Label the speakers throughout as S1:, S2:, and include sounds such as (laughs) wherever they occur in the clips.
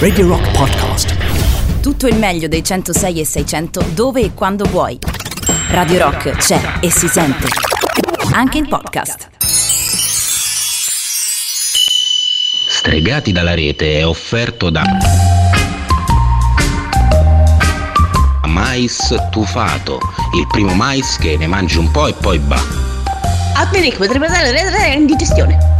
S1: Radio Rock Podcast.
S2: Tutto il meglio dei 106 e 600 dove e quando vuoi. Radio Rock c'è e si sente. Anche in podcast.
S3: Stregati dalla rete è offerto da Mais tufato, il primo mais che ne mangi un po' e poi va.
S4: Almeric potrebbe dare indigestione.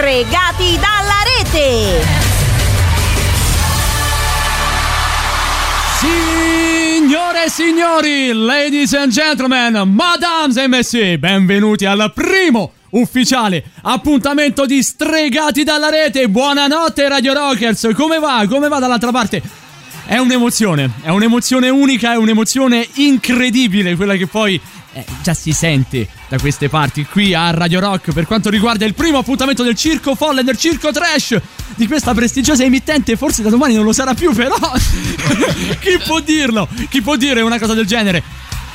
S2: Stregati dalla rete!
S5: Signore e signori, ladies and gentlemen, madame e messi, benvenuti al primo ufficiale appuntamento di Stregati dalla rete. Buonanotte Radio Rockers, come va? Come va dall'altra parte? È un'emozione, è un'emozione unica, è un'emozione incredibile quella che poi eh, già si sente da queste parti qui a Radio Rock per quanto riguarda il primo appuntamento del circo folle, del circo trash di questa prestigiosa emittente. Forse da domani non lo sarà più, però (laughs) chi può dirlo? Chi può dire una cosa del genere?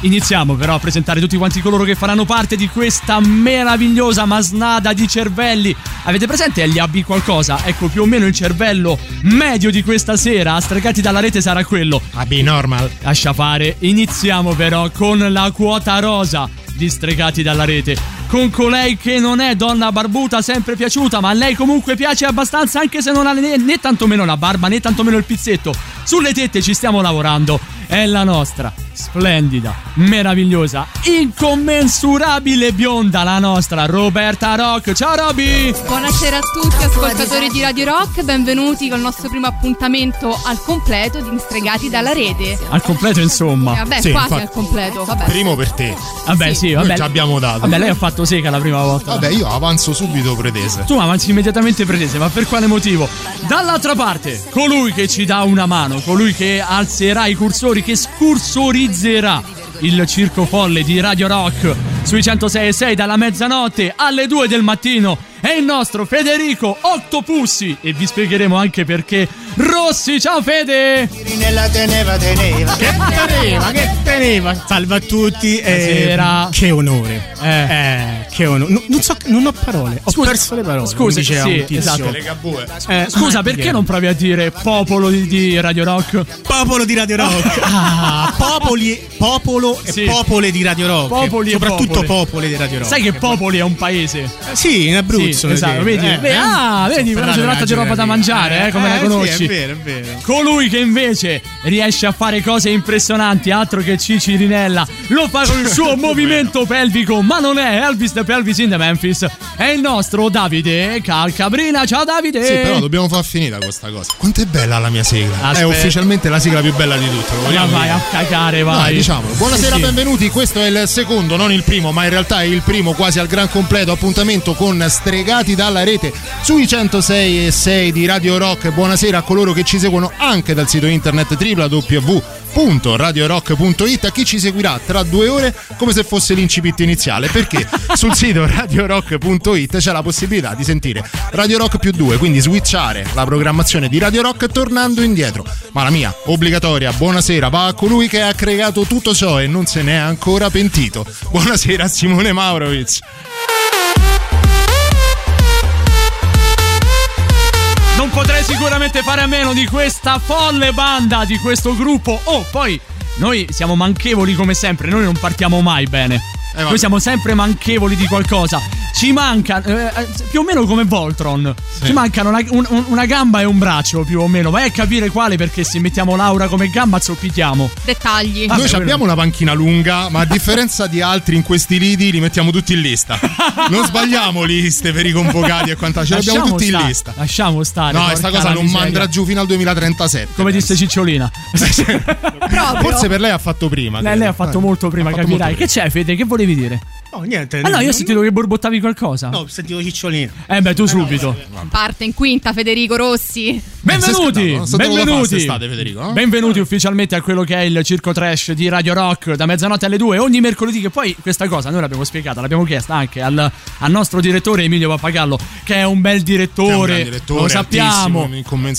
S5: Iniziamo però a presentare tutti quanti coloro che faranno parte di questa meravigliosa masnada di cervelli. Avete presente gli AB qualcosa? Ecco, più o meno il cervello medio di questa sera, stregati dalla rete, sarà quello.
S6: AB normal.
S5: Lascia fare. Iniziamo però con la quota rosa di stregati dalla rete. Con colei che non è donna barbuta sempre piaciuta, ma a lei comunque piace abbastanza anche se non ha né, né tantomeno la barba né tantomeno il pizzetto. Sulle tette ci stiamo lavorando. È la nostra, splendida, meravigliosa, incommensurabile bionda, la nostra Roberta Rock. Ciao Roby!
S7: Buonasera a tutti ascoltatori di Radio Rock, benvenuti col nostro primo appuntamento al completo di Stregati dalla rete.
S5: Al completo insomma.
S7: Eh, vabbè,
S6: Sì,
S7: quasi
S6: infatti.
S7: al completo, vabbè.
S6: Primo per te.
S5: Vabbè sì, vabbè.
S6: Noi ci abbiamo dato.
S5: Vabbè, lei ha fatto seca la prima volta.
S6: Vabbè, io avanzo subito pretese.
S5: Tu avanzi immediatamente pretese, ma per quale motivo? Dall'altra parte, colui che ci dà una mano, colui che alzerà i cursori, che scursorizzerà il circo folle di Radio Rock sui 106 e 6 dalla mezzanotte alle 2 del mattino è il nostro Federico Octopussi e vi spiegheremo anche perché Rossi, ciao Fede!
S8: Nella teneva, teneva.
S6: Che teneva, che teneva. Salve a tutti. eh,
S5: Buonasera.
S6: che onore.
S5: Eh.
S6: Eh, che onore. No- non so, non ho parole. Ho
S5: Scusa-
S6: perso le parole.
S5: scusa, sì, esatto.
S6: Eh,
S5: Scusa,
S6: ah,
S5: perché non provi a dire popolo di, di Radio Rock?
S6: Popolo di Radio Rock. (laughs) Ah, popoli, popolo e
S5: Sì.
S6: popole di Radio Rock.
S5: Popoli e
S6: Soprattutto
S5: popole.
S6: popoli di Radio Rock.
S5: Sai che Popoli è un paese?
S6: Eh, Sì, in Abruzzo.
S5: Sì,
S6: ad
S5: esatto, vedi?
S6: Eh, eh.
S5: ah, vedi,
S6: Sono
S5: quando si tratta di roba da mangiare, eh, come la
S6: sì,
S5: conosci.
S6: è vero, è vero.
S5: Colui che invece riesce a fare cose impressionanti, altro che Cici Rinella, lo fa con il suo (laughs) movimento pelvico, ma non è Elvis the Pelvis in the Memphis, è il nostro Davide Calcabrina. Ciao Davide!
S6: Sì, però dobbiamo far finita questa cosa. Quanto è bella la mia sigla?
S5: Aspetta.
S6: È ufficialmente la sigla più bella di tutte.
S5: Ma vai a cagare, vai.
S6: Dai, diciamolo. Buonasera,
S5: Sì, sì.
S6: benvenuti. Questo è il secondo, non il primo, ma in realtà è il primo quasi al gran completo appuntamento con Stregati dalla rete sui 106 e 6 di Radio Rock. Buonasera a coloro che ci seguono anche dal sito internet www.radiorock.it a chi ci seguirà tra due ore come se fosse l'incipit iniziale perché (laughs) sul sito radiorock.it c'è la possibilità di sentire Radio Rock più 2 quindi switchare la programmazione di Radio Rock tornando indietro. Ma la mia obbligatoria buonasera va a colui che ha creato tutto ciò e non se n'è ancora pentito. Buonasera Simone Maurovic
S5: potrei sicuramente fare a meno di questa folle banda, di questo gruppo. Oh, poi noi siamo manchevoli come sempre, noi non partiamo mai bene.
S6: Eh,
S5: noi siamo sempre manchevoli di qualcosa. Ci manca, eh, eh, più o meno come Voltron, ci mancano una, un- un- una gamba e un braccio più o meno. Vai a capire quale perché se mettiamo Laura come gamba zoppitiamo.
S7: Dettagli.
S5: Ah,
S6: Noi abbiamo una panchina lunga, ma a differenza di altri in questi lidi li mettiamo tutti in lista. (laughs) Non sbagliamo liste per i convocati e quant'altro, ce li abbiamo tutti
S5: stare,
S6: in lista.
S5: Lasciamo stare.
S6: No,
S5: porca
S6: sta cosa non
S5: miseria.
S6: mandrà giù fino al 2037.
S5: Come disse Cicciolina. (laughs)
S6: Forse per lei ha fatto prima.
S5: Lei, lei ha fatto
S6: Eh,
S5: molto prima,
S6: ha fatto
S5: capirai.
S6: molto
S5: Che c'è, Fede? Che volevi dire?
S8: No, niente.
S5: Ah no, io ho sentito che borbottavi qualcosa.
S8: No, ho sentito Cicciolino.
S5: Eh beh, tu subito.
S7: Parte in quinta Federico Rossi.
S5: Benvenuti, benvenuti.
S6: quest'estate, Federico, no?
S5: Benvenuti ufficialmente a quello che è il circo trash di Radio Rock da mezzanotte alle 2 ogni mercoledì. Che poi questa cosa noi l'abbiamo spiegata, l'abbiamo chiesta anche al, al nostro direttore Emilio Pappagallo, che è un bel direttore,
S6: un direttore,
S5: lo sappiamo.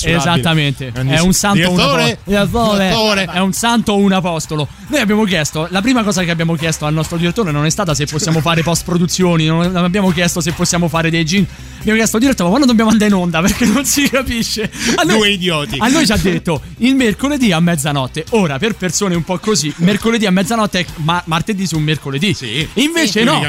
S5: Esattamente, è un santo un
S6: Direttore?
S5: è un santo un apostolo. Noi abbiamo chiesto, la prima cosa che abbiamo chiesto al nostro direttore non è stata se possiamo fare post produzioni, non abbiamo chiesto se possiamo fare dei gin. Abbiamo chiesto diretto, ma quando dobbiamo andare in onda? (laughs) Perché non si capisce. A noi-
S6: Due idioti.
S5: a noi ci ha detto il mercoledì a mezzanotte. Ora, per persone un po' così, mercoledì a mezzanotte è ma- martedì su un mercoledì.
S6: Sì.
S5: Invece
S6: Sì,
S5: no.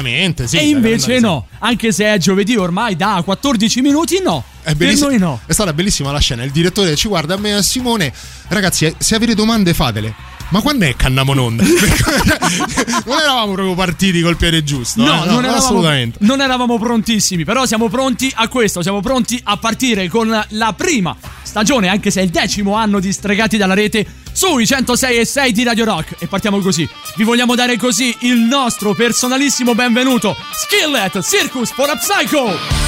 S6: sì,
S5: e invece no. Anche se è giovedì ormai da 14 minuti, no.
S6: È,
S5: no.
S6: è stata bellissima la scena. Il direttore ci guarda a me e a Simone. Ragazzi, eh, se avete domande, fatele. Ma quando è che andiamo in onda? (laughs) Perché non eravamo proprio partiti col piede giusto.
S5: No,
S6: eh?
S5: non, eravamo,
S6: assolutamente.
S5: non eravamo prontissimi, però siamo pronti a questo, siamo pronti a partire con la prima stagione, anche se è il decimo anno di Stregati dalla rete sui 106 e 6 di Radio Rock. E partiamo così. Vi vogliamo dare così il nostro personalissimo benvenuto, Skillet Circus for a Psycho!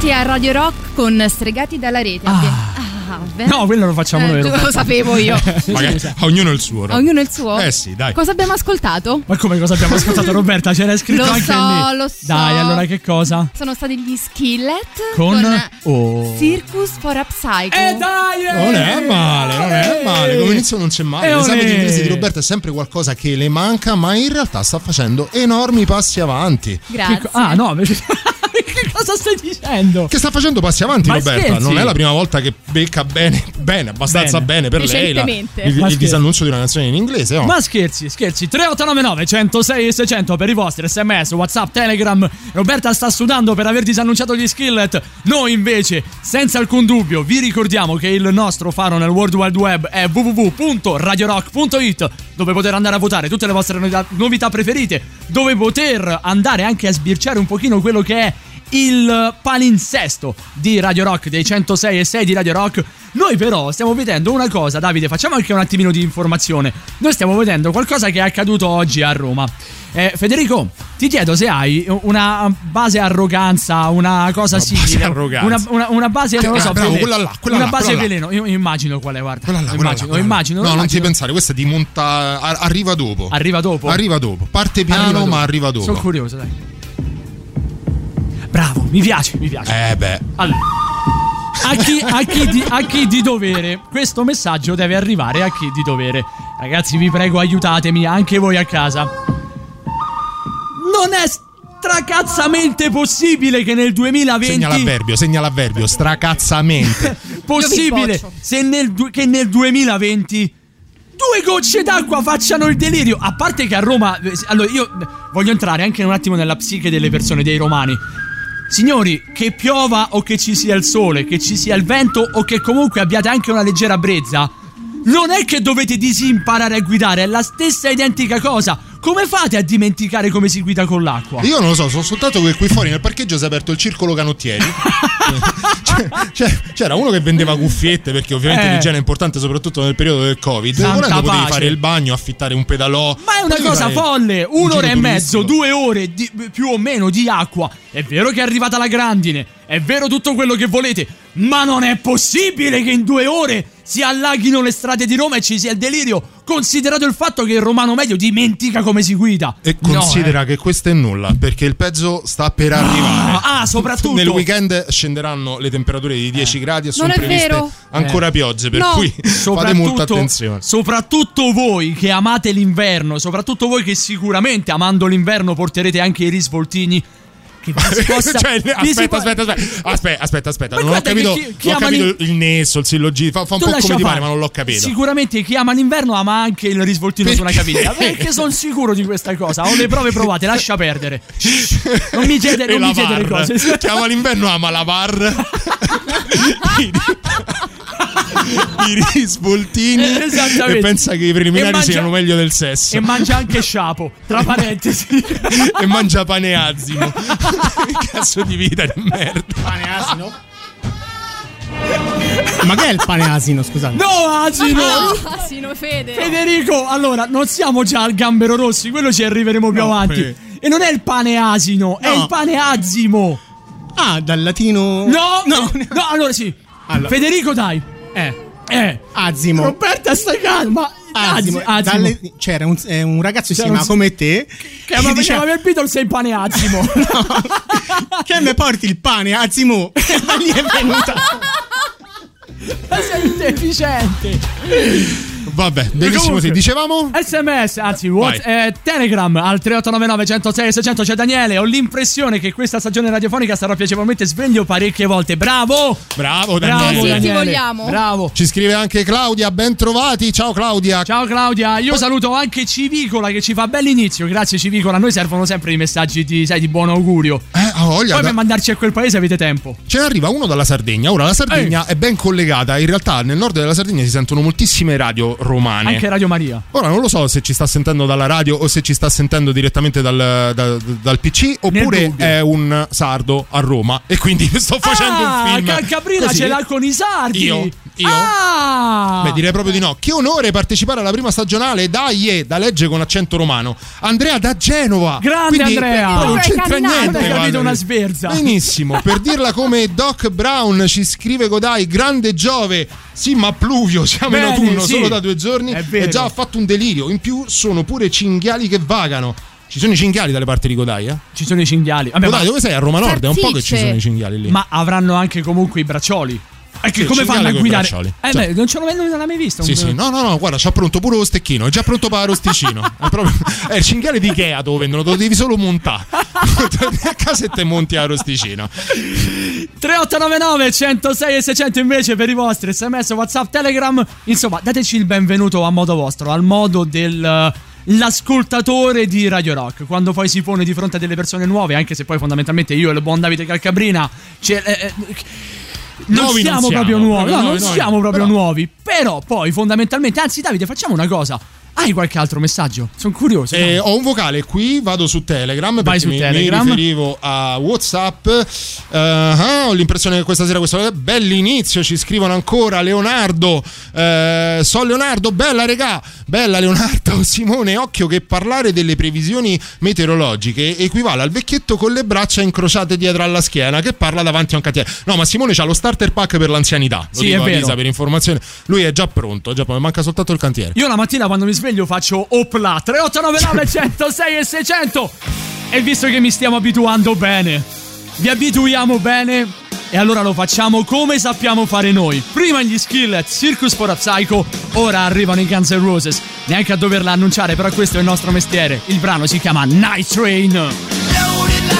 S7: Bentornati a Radio Rock con Stregati dalla rete. Ah, beh.
S5: No, quello lo facciamo
S7: Eh,
S5: noi.
S7: lo sapevo io. (laughs)
S6: Magari, ognuno il suo. no?
S7: Ognuno il suo?
S6: Eh sì, dai.
S7: Cosa abbiamo ascoltato?
S5: Ma come cosa abbiamo ascoltato Roberta? C'era scritto
S7: Lo
S5: anche
S7: so,
S5: lì.
S7: lo so.
S5: Dai, allora che cosa?
S7: Sono stati gli Skillet
S5: Con, oh.
S7: Circus for Upcycle.
S5: Eh dai!
S6: Non è male, non è male. Come inizio non c'è male.
S5: Eh,
S6: L'esame di inglese di Roberta è sempre qualcosa che le manca, ma in realtà sta facendo enormi passi avanti.
S7: Grazie.
S5: Che co- ah, no, invece- (laughs) cosa stai dicendo?
S6: Che sta facendo passi avanti,
S5: Ma
S6: Roberta.
S5: scherzi?
S6: Non è la prima volta che becca bene, (laughs) bene, abbastanza
S5: Bene.
S6: bene, per lei la- il, il disannuncio di una canzone in inglese. oh.
S5: Ma scherzi, scherzi. 3899 106 e 600 per i vostri sms, whatsapp, telegram. Roberta sta sudando per aver disannunciato gli skillet. Noi invece, senza alcun dubbio, vi ricordiamo che il nostro faro nel World Wide Web è www.radiorock.it dove poter andare a votare tutte le vostre novità, novità preferite, dove poter andare anche a sbirciare un pochino quello che è il palinsesto di Radio Rock, dei 106 e 6 di Radio Rock. Noi però stiamo vedendo una cosa, Davide, facciamo anche un attimino di informazione. Noi stiamo vedendo qualcosa che è accaduto oggi a Roma. Eh, Federico, ti chiedo se hai una base arroganza, una cosa
S6: Una base
S5: simile.
S6: arroganza.
S5: Una, una- una base, non lo so,
S6: Ah, bravo,
S5: veleno.
S6: quella là, quella
S5: una
S6: là,
S5: base
S6: quella là.
S5: veleno. Io immagino qual è, guarda.
S6: Quella là, là,
S5: immagino,
S6: quella là.
S5: immagino.
S6: No, non ti
S5: immagino.
S6: pensare, questa è di monta. Arriva dopo.
S5: Arriva dopo.
S6: Arriva dopo. Parte piano,
S5: Arriva dopo.
S6: ma arriva dopo.
S5: Sono curioso, dai. Bravo, mi piace, mi piace.
S6: Eh beh.
S5: Allora, a chi, a chi di, a chi di dovere, questo messaggio deve arrivare a chi di dovere. Ragazzi, vi prego, aiutatemi, anche voi a casa. Non è stracazzamente possibile che nel 2020
S6: Segna l'avverbio, segna l'avverbio, stracazzamente. (laughs)
S5: possibile nel che nel 2020 due gocce d'acqua facciano il delirio. A parte che a Roma. eh, Allora, io voglio entrare anche un attimo nella psiche delle persone, dei romani. Signori, che piova o che ci sia il sole, che ci sia il vento o che comunque abbiate anche una leggera brezza, non è che dovete disimparare a guidare, è la stessa identica cosa. Come fate a dimenticare come si guida con l'acqua?
S6: Io non lo so, sono soltanto che qui fuori nel parcheggio si è aperto il circolo canottieri. (laughs) C'è- c'è- c'era uno che vendeva cuffiette perché ovviamente
S5: Eh.
S6: l'igiene è importante soprattutto nel periodo del covid.
S5: Santa
S6: Volendo potevi fare il bagno, affittare un pedalò.
S5: Ma è una
S6: potevi
S5: cosa folle!
S6: un
S5: Un'ora e mezzo, due ore di- più o meno di acqua. È vero che è arrivata la grandine, è vero tutto quello che volete, ma non è possibile che in due ore si allaghino le strade di Roma e ci sia il delirio, considerato il fatto che il romano medio dimentica come si guida.
S6: E
S5: No,
S6: considera
S5: eh.
S6: che questo è nulla perché il peggio sta per arrivare.
S5: Ah, soprattutto
S6: Nel weekend scenderanno le temperature di 10 gradi e sono
S7: Non è
S6: previste
S7: vero.
S6: ancora piogge, per
S7: No.
S6: cui fate molta attenzione.
S5: soprattutto voi che amate l'inverno, soprattutto voi che sicuramente amando l'inverno porterete anche i risvoltini. Che vi si (laughs) possa,
S6: Cioè, aspetta, aspetta, aspetta, aspetta, aspetta, aspetta, non ho capito,
S5: chi- chi
S6: ho
S5: ama
S6: capito il nesso, il sillogismo, fa, fa un po' come ti
S5: fare.
S6: pare, ma non l'ho capito.
S5: Sicuramente chi ama l'inverno ama anche il risvoltino su una
S6: Perché?
S5: caviglia. Perché sono sicuro di questa cosa. Ho le prove provate, lascia perdere. (laughs) Non mi chiedere, non mi chiedere cose.
S6: Chiama l'inverno, ama la VAR. (laughs) (laughs) I, risvoltini
S5: Esattamente.
S6: e pensa che i preliminari
S5: mangia-
S6: siano meglio del sesso
S5: E mangia anche sciapo, tra parentesi. (laughs)
S6: e mangia pane azimo che (laughs) cazzo di vita di merda
S8: Pane asino? Ma che è il pane asino, scusate?
S5: No, asino!
S7: Ah, sì, no, Fede.
S5: Federico, allora, non siamo già al gambero rossi, quello ci arriveremo più
S8: No,
S5: avanti.
S8: eh.
S5: E non è il pane asino, è
S8: No.
S5: il pane azimo.
S8: Ah, dal latino.
S5: No,
S8: no,
S5: no, no, allora sì.
S8: Allora.
S5: Federico, dai.
S8: Eh,
S5: Eh.
S8: azimo.
S5: Roberta, stai calma.
S8: Azimo.
S5: Azimo.
S8: Dalle- c'era un, eh, un ragazzo che si chiama come te
S5: Che ama
S8: diceva,
S5: il Beatles sei il pane azimo. (laughs)
S8: che me porti il pane azimo (laughs) e da lì è venuta
S5: sei deficiente.
S6: Vabbè benissimo sì dicevamo
S5: SMS, anzi, what, eh, Telegram al 3899 106 600 c'è Daniele. Ho l'impressione che questa stagione radiofonica sarà piacevolmente sveglio parecchie volte. Bravo!
S6: bravo
S5: Bravo,
S6: Daniele
S7: Sì, ti vogliamo.
S5: Bravo.
S6: ci scrive anche Claudia ben trovati ciao Claudia
S5: Ciao Claudia, io saluto anche Civicola che ci fa bell'inizio. Grazie Civicola, a noi servono sempre i messaggi di, sai, di buon augurio.
S6: eh, ha voglia
S5: Poi
S6: da-
S5: per mandarci a quel paese avete tempo.
S6: Ce ne arriva uno dalla Sardegna. Ora, la Sardegna è ben collegata. In realtà, nel nord della Sardegna si sentono moltissime radio romane.
S5: Anche Radio Maria.
S6: Ora, non lo so se ci sta sentendo dalla radio o se ci sta sentendo direttamente dal, da- dal PC, oppure è un sardo a Roma. E quindi (laughs) sto facendo
S5: ah,
S6: un film.
S5: Calcabrina
S6: così.
S5: ce l'ha con i sardi.
S6: Io, Io?
S5: Ah!
S6: Beh, direi proprio di no. Che onore partecipare alla prima stagionale dai e da legge con accento romano. Andrea da Genova.
S5: Grande
S6: Quindi,
S5: Andrea!
S6: Poi non c'entra
S5: camminate?
S6: niente.
S5: Hai capito una sverza.
S6: Benissimo. Per dirla come Doc Brown ci scrive Godai, grande Giove. Sì, ma Pluvio, siamo in
S5: Bene,
S6: autunno
S5: sì.
S6: solo da due giorni. E già ha fatto un delirio. In più sono pure cinghiali che vagano. Ci sono i cinghiali dalle parti di Godai, eh?
S5: Ci sono i cinghiali. Vabbè,
S6: Godai,
S5: ma,
S6: dove sei? A Roma Nord? È un po' che ci sono i cinghiali lì.
S5: ma avranno anche comunque i braccioli. E che
S6: Sì,
S5: come fanno a guidare? Eh,
S6: Cioè-
S5: beh, non ce l'ho mai visto.
S6: Sì, sì, no, no, no, guarda, c'ha pronto pure lo stecchino, è già pronto per l'arosticino. (laughs) È, proprio, è il cinghiale di Ikea dove vendono, lo devi solo montare. Torni (laughs) a casa e te monti l'arosticino.
S5: 3899 106 e 600 invece per i vostri sms, whatsapp, telegram. Insomma, dateci il benvenuto a modo vostro, al modo del. eh, L'ascoltatore di Radio Rock, quando poi si pone di fronte a delle persone nuove, anche se poi fondamentalmente io e il buon Davide Calcabrina ce- eh, eh, non
S6: Nuovi non
S5: siamo. proprio nuovi, no, non siamo proprio
S6: Però-
S5: nuovi, però poi fondamentalmente, anzi Davide, facciamo una cosa. Hai qualche altro messaggio? Sono curioso.
S6: Eh, ho un vocale qui, vado su Telegram
S5: Vai su
S6: mi,
S5: Telegram.
S6: mi riferivo a WhatsApp. Ah, ho l'impressione che questa sera questo bell'inizio ci scrivono ancora Leonardo. Eh, so Leonardo, bella regà, bella Leonardo. (laughs) Simone, occhio che parlare delle previsioni meteorologiche equivale al vecchietto con le braccia incrociate dietro alla schiena che parla davanti a un cantiere. No, ma Simone c'ha lo starter pack per l'anzianità. Lo
S5: Sì,
S6: dico
S5: è vero.
S6: Lisa per informazione. Lui è già pronto, è già pronto, manca soltanto il cantiere.
S5: Io la mattina quando mi sveglio faccio opla 3899 106 e 600 e visto che mi stiamo abituando bene, vi abituiamo bene e allora lo facciamo come sappiamo fare noi. Prima gli Skillet, Circus for a Psycho, ora arrivano i Guns N' Roses. Neanche a doverla annunciare, però questo è il nostro mestiere. Il brano si chiama Night Train.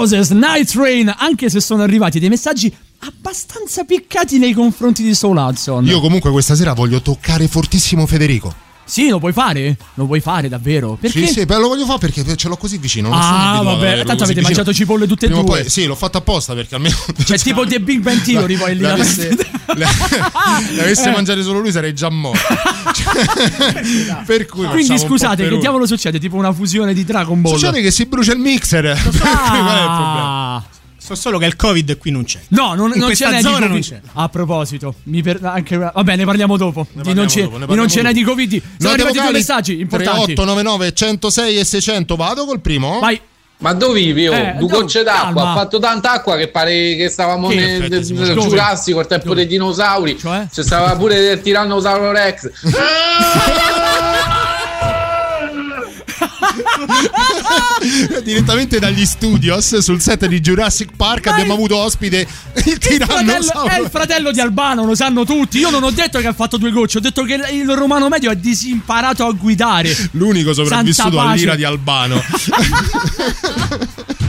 S5: Roses, Night Train, anche se sono arrivati dei messaggi abbastanza piccati nei confronti di Soul Hudson.
S6: Io comunque questa sera voglio toccare fortissimo Federico.
S5: Sì, lo puoi fare? Lo puoi fare davvero? Perché?
S6: Sì, sì, beh, lo voglio fare perché ce l'ho così vicino.
S5: Ah, vabbè, tanto avete
S6: vicino.
S5: mangiato cipolle tutte e
S6: Prima
S5: due.
S6: poi- sì, l'ho fatto apposta perché almeno. (laughs)
S5: Cioè, tipo The Big Bang Theory, poi lì.
S6: le avesse, (laughs) le, le avesse
S5: Eh.
S6: mangiate solo lui sarei già morto. (laughs) Cioè, per cui
S5: Quindi scusate, che diavolo succede? Tipo una fusione di Dragon Ball.
S6: Succede che si brucia il mixer. Qual è il problema?
S8: So solo che il Covid qui non c'è.
S5: No, non,
S8: In
S5: non
S8: questa
S5: ce n'è
S8: zona
S5: di
S8: non c'è.
S5: A proposito, mi per- anche, vabbè, ne parliamo dopo. Di
S6: parliamo
S5: non, ce,
S6: dopo, ne
S5: di non ce n'è di Covid. Sono arrivati due messaggi importanti.
S6: 3899 106 e 600. Vado col primo.
S5: Vai.
S9: Ma dove vivi? Oh?
S5: Eh,
S9: due gocce d'acqua.
S5: calma.
S9: Ha fatto tanta acqua che pare che stavamo
S5: Che?
S9: nel, nel- nel
S5: Dove?
S9: Giurassico, al tempo dei dinosauri.
S5: Cioè?
S9: C'è stava pure il tirannosauro Rex. (laughs) (laughs) (laughs)
S6: Direttamente dagli studios sul set di Jurassic Park abbiamo avuto ospite il
S5: Il fratello,
S6: tirannosauro.
S5: è il fratello di Albano, lo sanno tutti. Io non ho detto che ha fatto due gocce, ho detto che il il romano medio ha disimparato a guidare.
S6: L'unico sopravvissuto all'ira di Albano. (laughs) (laughs)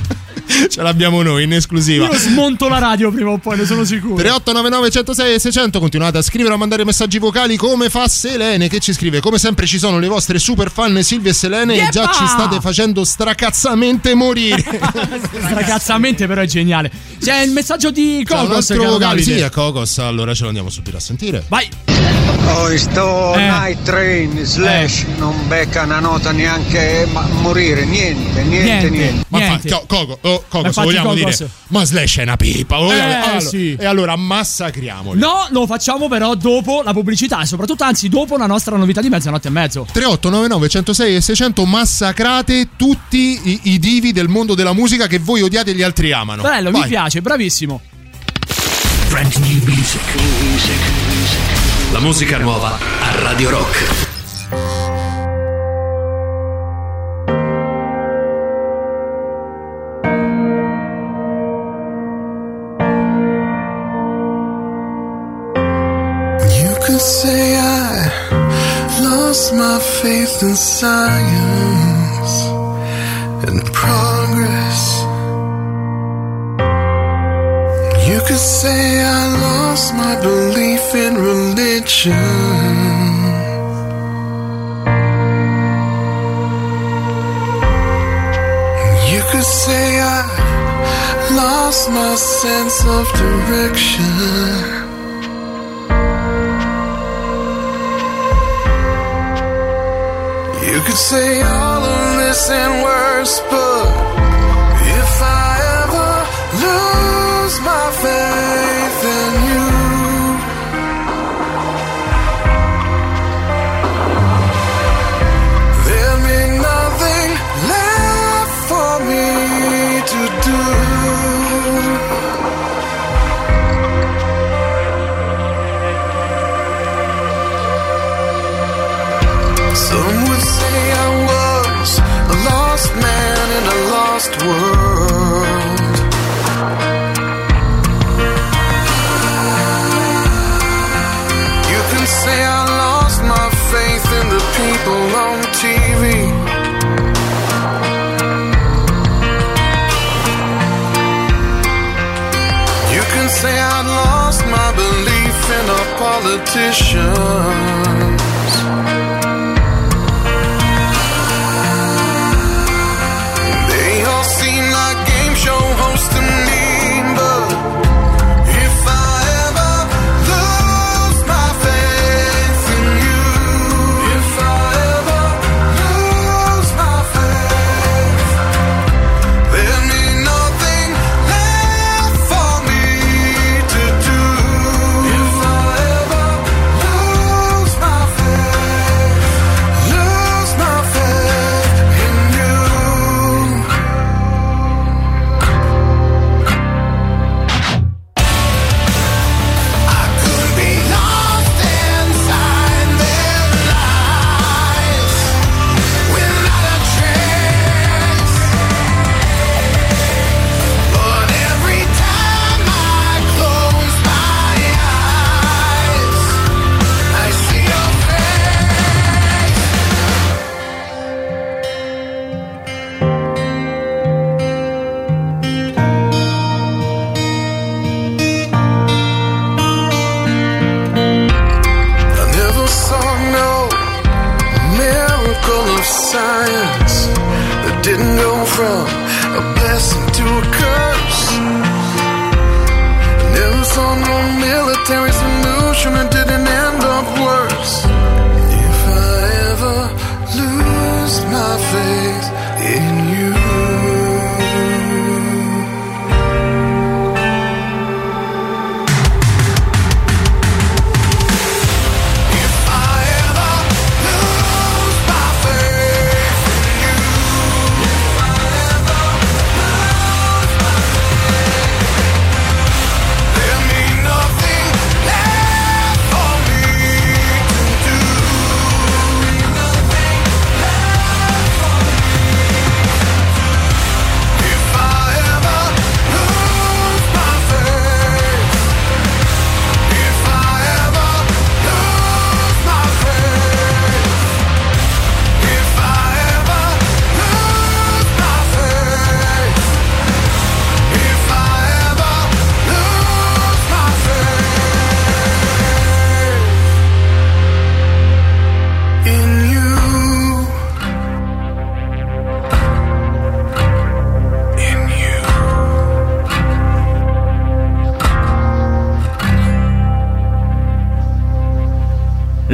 S6: (laughs) Ce l'abbiamo noi in esclusiva.
S5: Io smonto la radio prima o poi, ne sono sicuro.
S6: 3899 106 e 600 continuate a scrivere a mandare messaggi vocali come fa Selene che ci scrive come sempre ci sono le vostre super fan Silvia e Selene e già ci state facendo stracazzamente morire (laughs)
S5: Ragazzamente, però è geniale. C'è il messaggio di
S6: C'è un
S5: Cocos.
S6: altro vocale sì a Cocos allora ce lo andiamo subito a sentire
S5: Vai.
S10: Oh, sto
S5: Eh.
S10: night train slash non becca una nota neanche ma morire, niente, niente,
S5: Niente.
S10: niente.
S6: ma fa,
S5: Niente.
S6: Co- Coco, oh, Cocos
S5: infatti
S6: vogliamo
S5: Cocos-
S6: dire ma Slash è una pipa vogliamo-
S5: Eh,
S6: allora-
S5: sì.
S6: e allora massacriamoli
S5: No, lo facciamo però dopo la pubblicità e soprattutto, anzi, dopo la nostra novità di mezzanotte e mezzo.
S6: 3899 106 e 600 massacrate tutti i, i divi del mondo della musica che voi odiate e gli altri amano
S5: Bello, mi
S6: Vai.
S5: piace, bravissimo.
S11: Brand new music. La musica nuova a Radio Rock.
S1: Faith in science and progress. You could say I lost my belief in religion. You could say I lost my sense of direction. You could say all of this and worse, but if I ever lose my faith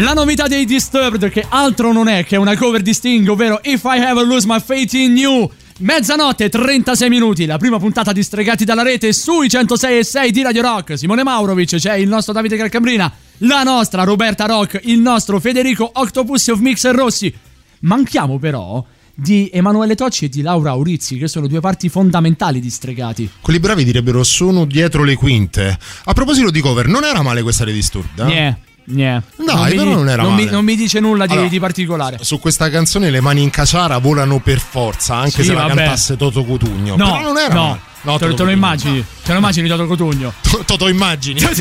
S5: La novità dei Disturbed, che altro non è che una cover di Sting, ovvero If I Ever Lose My Faith in You. Mezzanotte, 36 minuti, la prima puntata di Stregati dalla rete sui 106 e 6 di Radio Rock. Simone Maurovic, c'è il nostro Davide Calcabrina, la nostra Roberta Rock, il nostro Federico Octopussi of Mixer Rossi. Manchiamo però di Emanuele Tocci e di Laura Aurizzi, che sono due parti fondamentali di Stregati.
S6: Quelli bravi direbbero sono dietro le quinte. A proposito di cover, non era male questa di Disturbed? eh?
S5: Niente, niente.
S6: Dai,
S5: mi
S6: però non era
S5: non mi,
S6: male.
S5: non mi dice nulla di,
S6: Allora,
S5: di particolare.
S6: Su questa canzone le mani in caciara volano per forza, anche
S5: Sì,
S6: se la
S5: vabbè.
S6: cantasse Toto Cutugno.
S5: No,
S6: Però non era
S5: no.
S6: male. No,
S5: te, te lo immagini? Te lo immagini Toto Cotugno? (laughs)
S6: Toto immagini. Non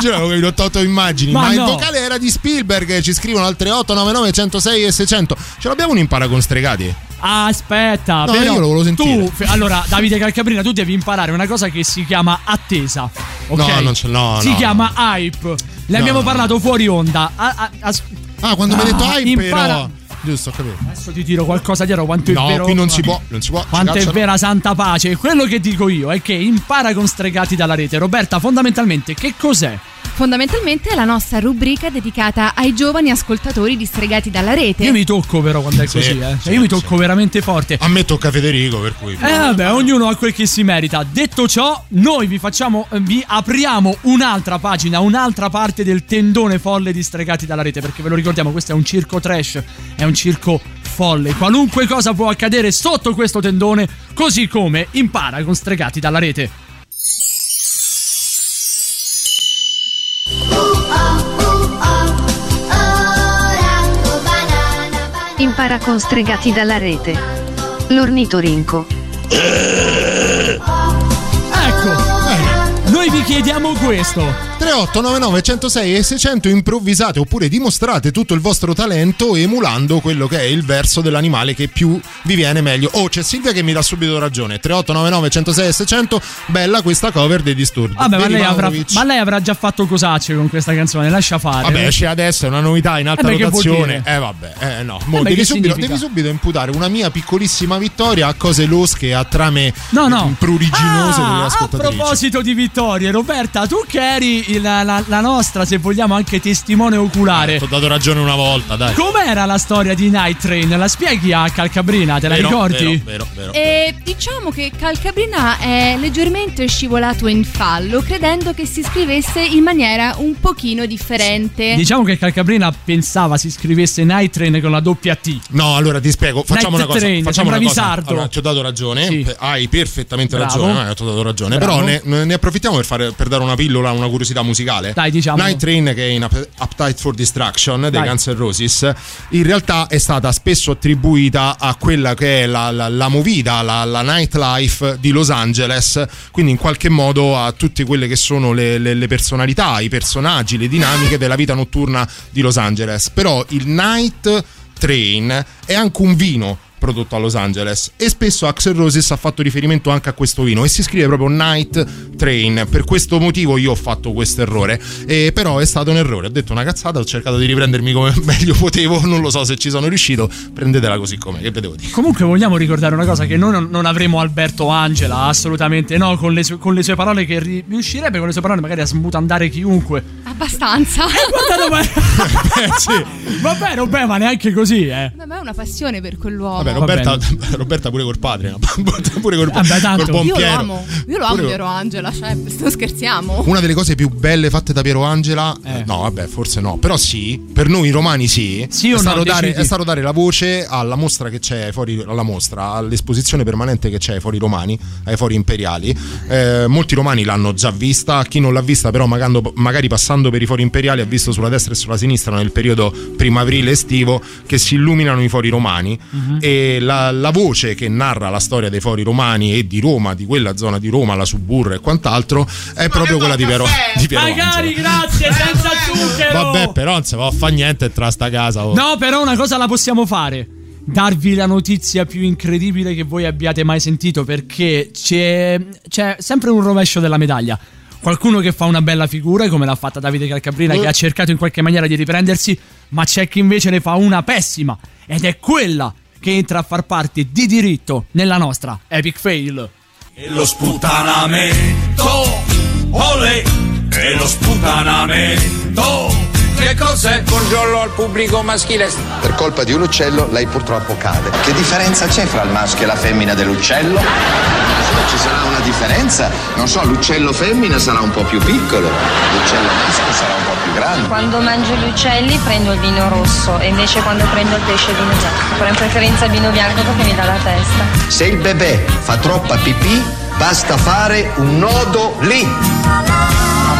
S6: ce l'avevo capito, Toto immagini.
S5: Ma
S6: Ma, il
S5: no.
S6: vocale era di Spielberg. Ci scrivono altre 899 106 e 600. Ce l'abbiamo un impara con stregati?
S5: Aspetta,
S6: No,
S5: però
S6: io lo volevo sentire.
S5: tu, allora, Davide Calcabrina, tu devi imparare una cosa che si chiama attesa. Ok?
S6: No, non ce- no,
S5: Si
S6: no,
S5: chiama hype. Ne abbiamo parlato fuori onda. Ah, ah, as-
S6: Ah, quando mi hai detto
S5: Ah,
S6: hype,
S5: impara-
S6: però. Giusto, ho capito.
S5: Adesso ti tiro qualcosa dietro quanto
S6: No,
S5: è vero.
S6: qui non si può, non si può.
S5: Quanto è vera santa pace. Quello che dico io è che impara con stregati dalla rete. Roberta, fondamentalmente, che cos'è?
S7: Fondamentalmente è la nostra rubrica dedicata ai giovani ascoltatori distregati dalla rete.
S5: Io mi tocco però quando è
S6: Sì,
S5: così, eh. Cioè,
S6: sì,
S5: io mi tocco veramente forte.
S6: A me tocca Federico, per cui.
S5: Eh vabbè, ognuno ha quel che si merita. Detto ciò, noi vi facciamo, eh, vi apriamo un'altra pagina, un'altra parte del tendone folle di Stregati dalla rete, perché ve lo ricordiamo, questo è un circo trash, è un circo folle. Qualunque cosa può accadere sotto questo tendone, così come impara con Stregati dalla rete.
S12: Impara con stregati dalla rete. L'ornitorinco.
S5: Ecco, noi vi chiediamo questo.
S6: 3899 106 e 600 improvvisate oppure dimostrate tutto il vostro talento emulando quello che è il verso dell'animale che più vi viene meglio. Oh, c'è Silvia che mi dà subito ragione. 3899 106 e 600, bella questa cover dei disturbi.
S5: Vabbè, ma lei, avrà, ma lei avrà già fatto cosacce con questa canzone, lascia fare.
S6: Vabbè, esce adesso, è una novità in alta
S5: Eh
S6: rotazione. Eh vabbè, eh no. Mo,
S5: Eh
S6: devi, subito, devi subito imputare una mia piccolissima vittoria a cose losche, a trame
S5: No, no.
S6: pruriginose delle
S5: Ah, a
S6: ascoltatrici.
S5: proposito di vittorie, Roberta, tu che eri la, la- la nostra, se vogliamo, anche testimone oculare.
S6: Ti ho dato ragione una volta, dai.
S5: Com'era la storia di Night Train? La spieghi a Calcabrina? Te la
S6: Vero,
S5: ricordi?
S6: Vero, vero, vero.
S7: E diciamo che Calcabrina è leggermente scivolato in fallo, credendo che si scrivesse in maniera un pochino differente.
S5: Diciamo che Calcabrina pensava si scrivesse Night Train con la doppia T.
S6: No, allora ti spiego. Facciamo
S5: Night
S6: una cosa.
S5: Train,
S6: facciamo una cosa. Allora, ti ho dato ragione.
S5: Sì.
S6: Hai perfettamente
S5: Bravo.
S6: ragione. eh, ti ho dato ragione.
S5: Bravo.
S6: Però ne, ne approfittiamo per, fare, per dare una pillola, una curiosità musicale.
S5: Dai, diciamo.
S6: Night Train, che è in Up- Appetite for Distraction dei
S5: Dai.
S6: Guns N' Roses, in realtà è stata spesso attribuita a quella che è la, la, la movida, la, la nightlife di Los Angeles. Quindi, in qualche modo, a tutte quelle che sono le, le- le personalità, i personaggi, le dinamiche della vita notturna di Los Angeles. Però il Night Train è anche un vino prodotto a Los Angeles e spesso Axel Roses ha fatto riferimento anche a questo vino e si scrive proprio Night Train per questo motivo io ho fatto questo errore e però è stato un errore ho detto una cazzata ho cercato di riprendermi come (laughs) meglio potevo non lo so se ci sono riuscito prendetela così come che vedevo dire
S5: Comunque vogliamo ricordare una cosa che noi non, avremo Alberto Angela, assolutamente no, con le, sue, con le sue parole che ri- riuscirebbe con le sue parole magari a smutandare chiunque.
S7: Abbastanza.
S5: Guardate, ma... (laughs) Vabbè, vabbè, ma neanche così, eh.
S7: Ma è una passione per quell'uomo.
S6: Vabbè, Roberta, (laughs) Roberta pure col padre, no? (laughs) pure col,
S5: Vabbè, tanto.
S6: col buon
S7: Io lo
S6: Piero.
S7: amo. Io lo amo
S6: Pure-
S7: Piero Angela, cioè, non scherziamo.
S6: Una delle cose più belle fatte da Piero Angela,
S5: Eh.
S6: no, vabbè, forse no, però sì, per noi romani sì.
S5: Sì
S6: è,
S5: no,
S6: stato dare,
S5: decidi.
S6: è stato dare la voce alla mostra che c'è fuori, alla mostra, all'esposizione permanente che c'è ai Fori Romani, ai Fori Imperiali. Eh, molti romani l'hanno già vista, chi non l'ha vista, però magari, magari passando per i Fori Imperiali ha visto sulla destra e sulla sinistra nel periodo primaverile estivo che si illuminano i Fori Romani
S5: Mhm.
S6: e la, la voce che narra la storia dei Fori Romani e di Roma, di quella zona di Roma, la Suburra e quant'altro, è proprio quella di Piero, di Piero
S5: Magari,
S6: Angela.
S5: grazie, senza zucchero.
S6: Vabbè, però non si va a fa niente tra sta casa. oh.
S5: No, però una cosa la possiamo fare. Darvi la notizia più incredibile che voi abbiate mai sentito perché c'è, c'è sempre un rovescio della medaglia. Qualcuno che fa una bella figura, come l'ha fatta Davide Calcabrina,
S6: Eh.
S5: che ha cercato in qualche maniera di riprendersi, ma c'è chi invece ne fa una pessima. Ed è quella che entra a far parte di diritto nella nostra Epic Fail.
S13: E lo sputanamento, ole, e lo sputanamento, Che cos'è?
S14: Buongiorno al pubblico maschile.
S15: Per colpa di un uccello lei purtroppo cade. Che differenza c'è fra il maschio e la femmina dell'uccello? Ci sarà una differenza, non so, l'uccello femmina sarà un po' più piccolo, l'uccello maschio sarà un po' più grande.
S16: Quando mangio gli uccelli prendo il vino rosso e invece quando prendo il pesce vino bianco. Però in preferenza il vino bianco perché mi dà la testa.
S15: Se il bebè fa troppa pipì, basta fare un nodo lì.
S10: A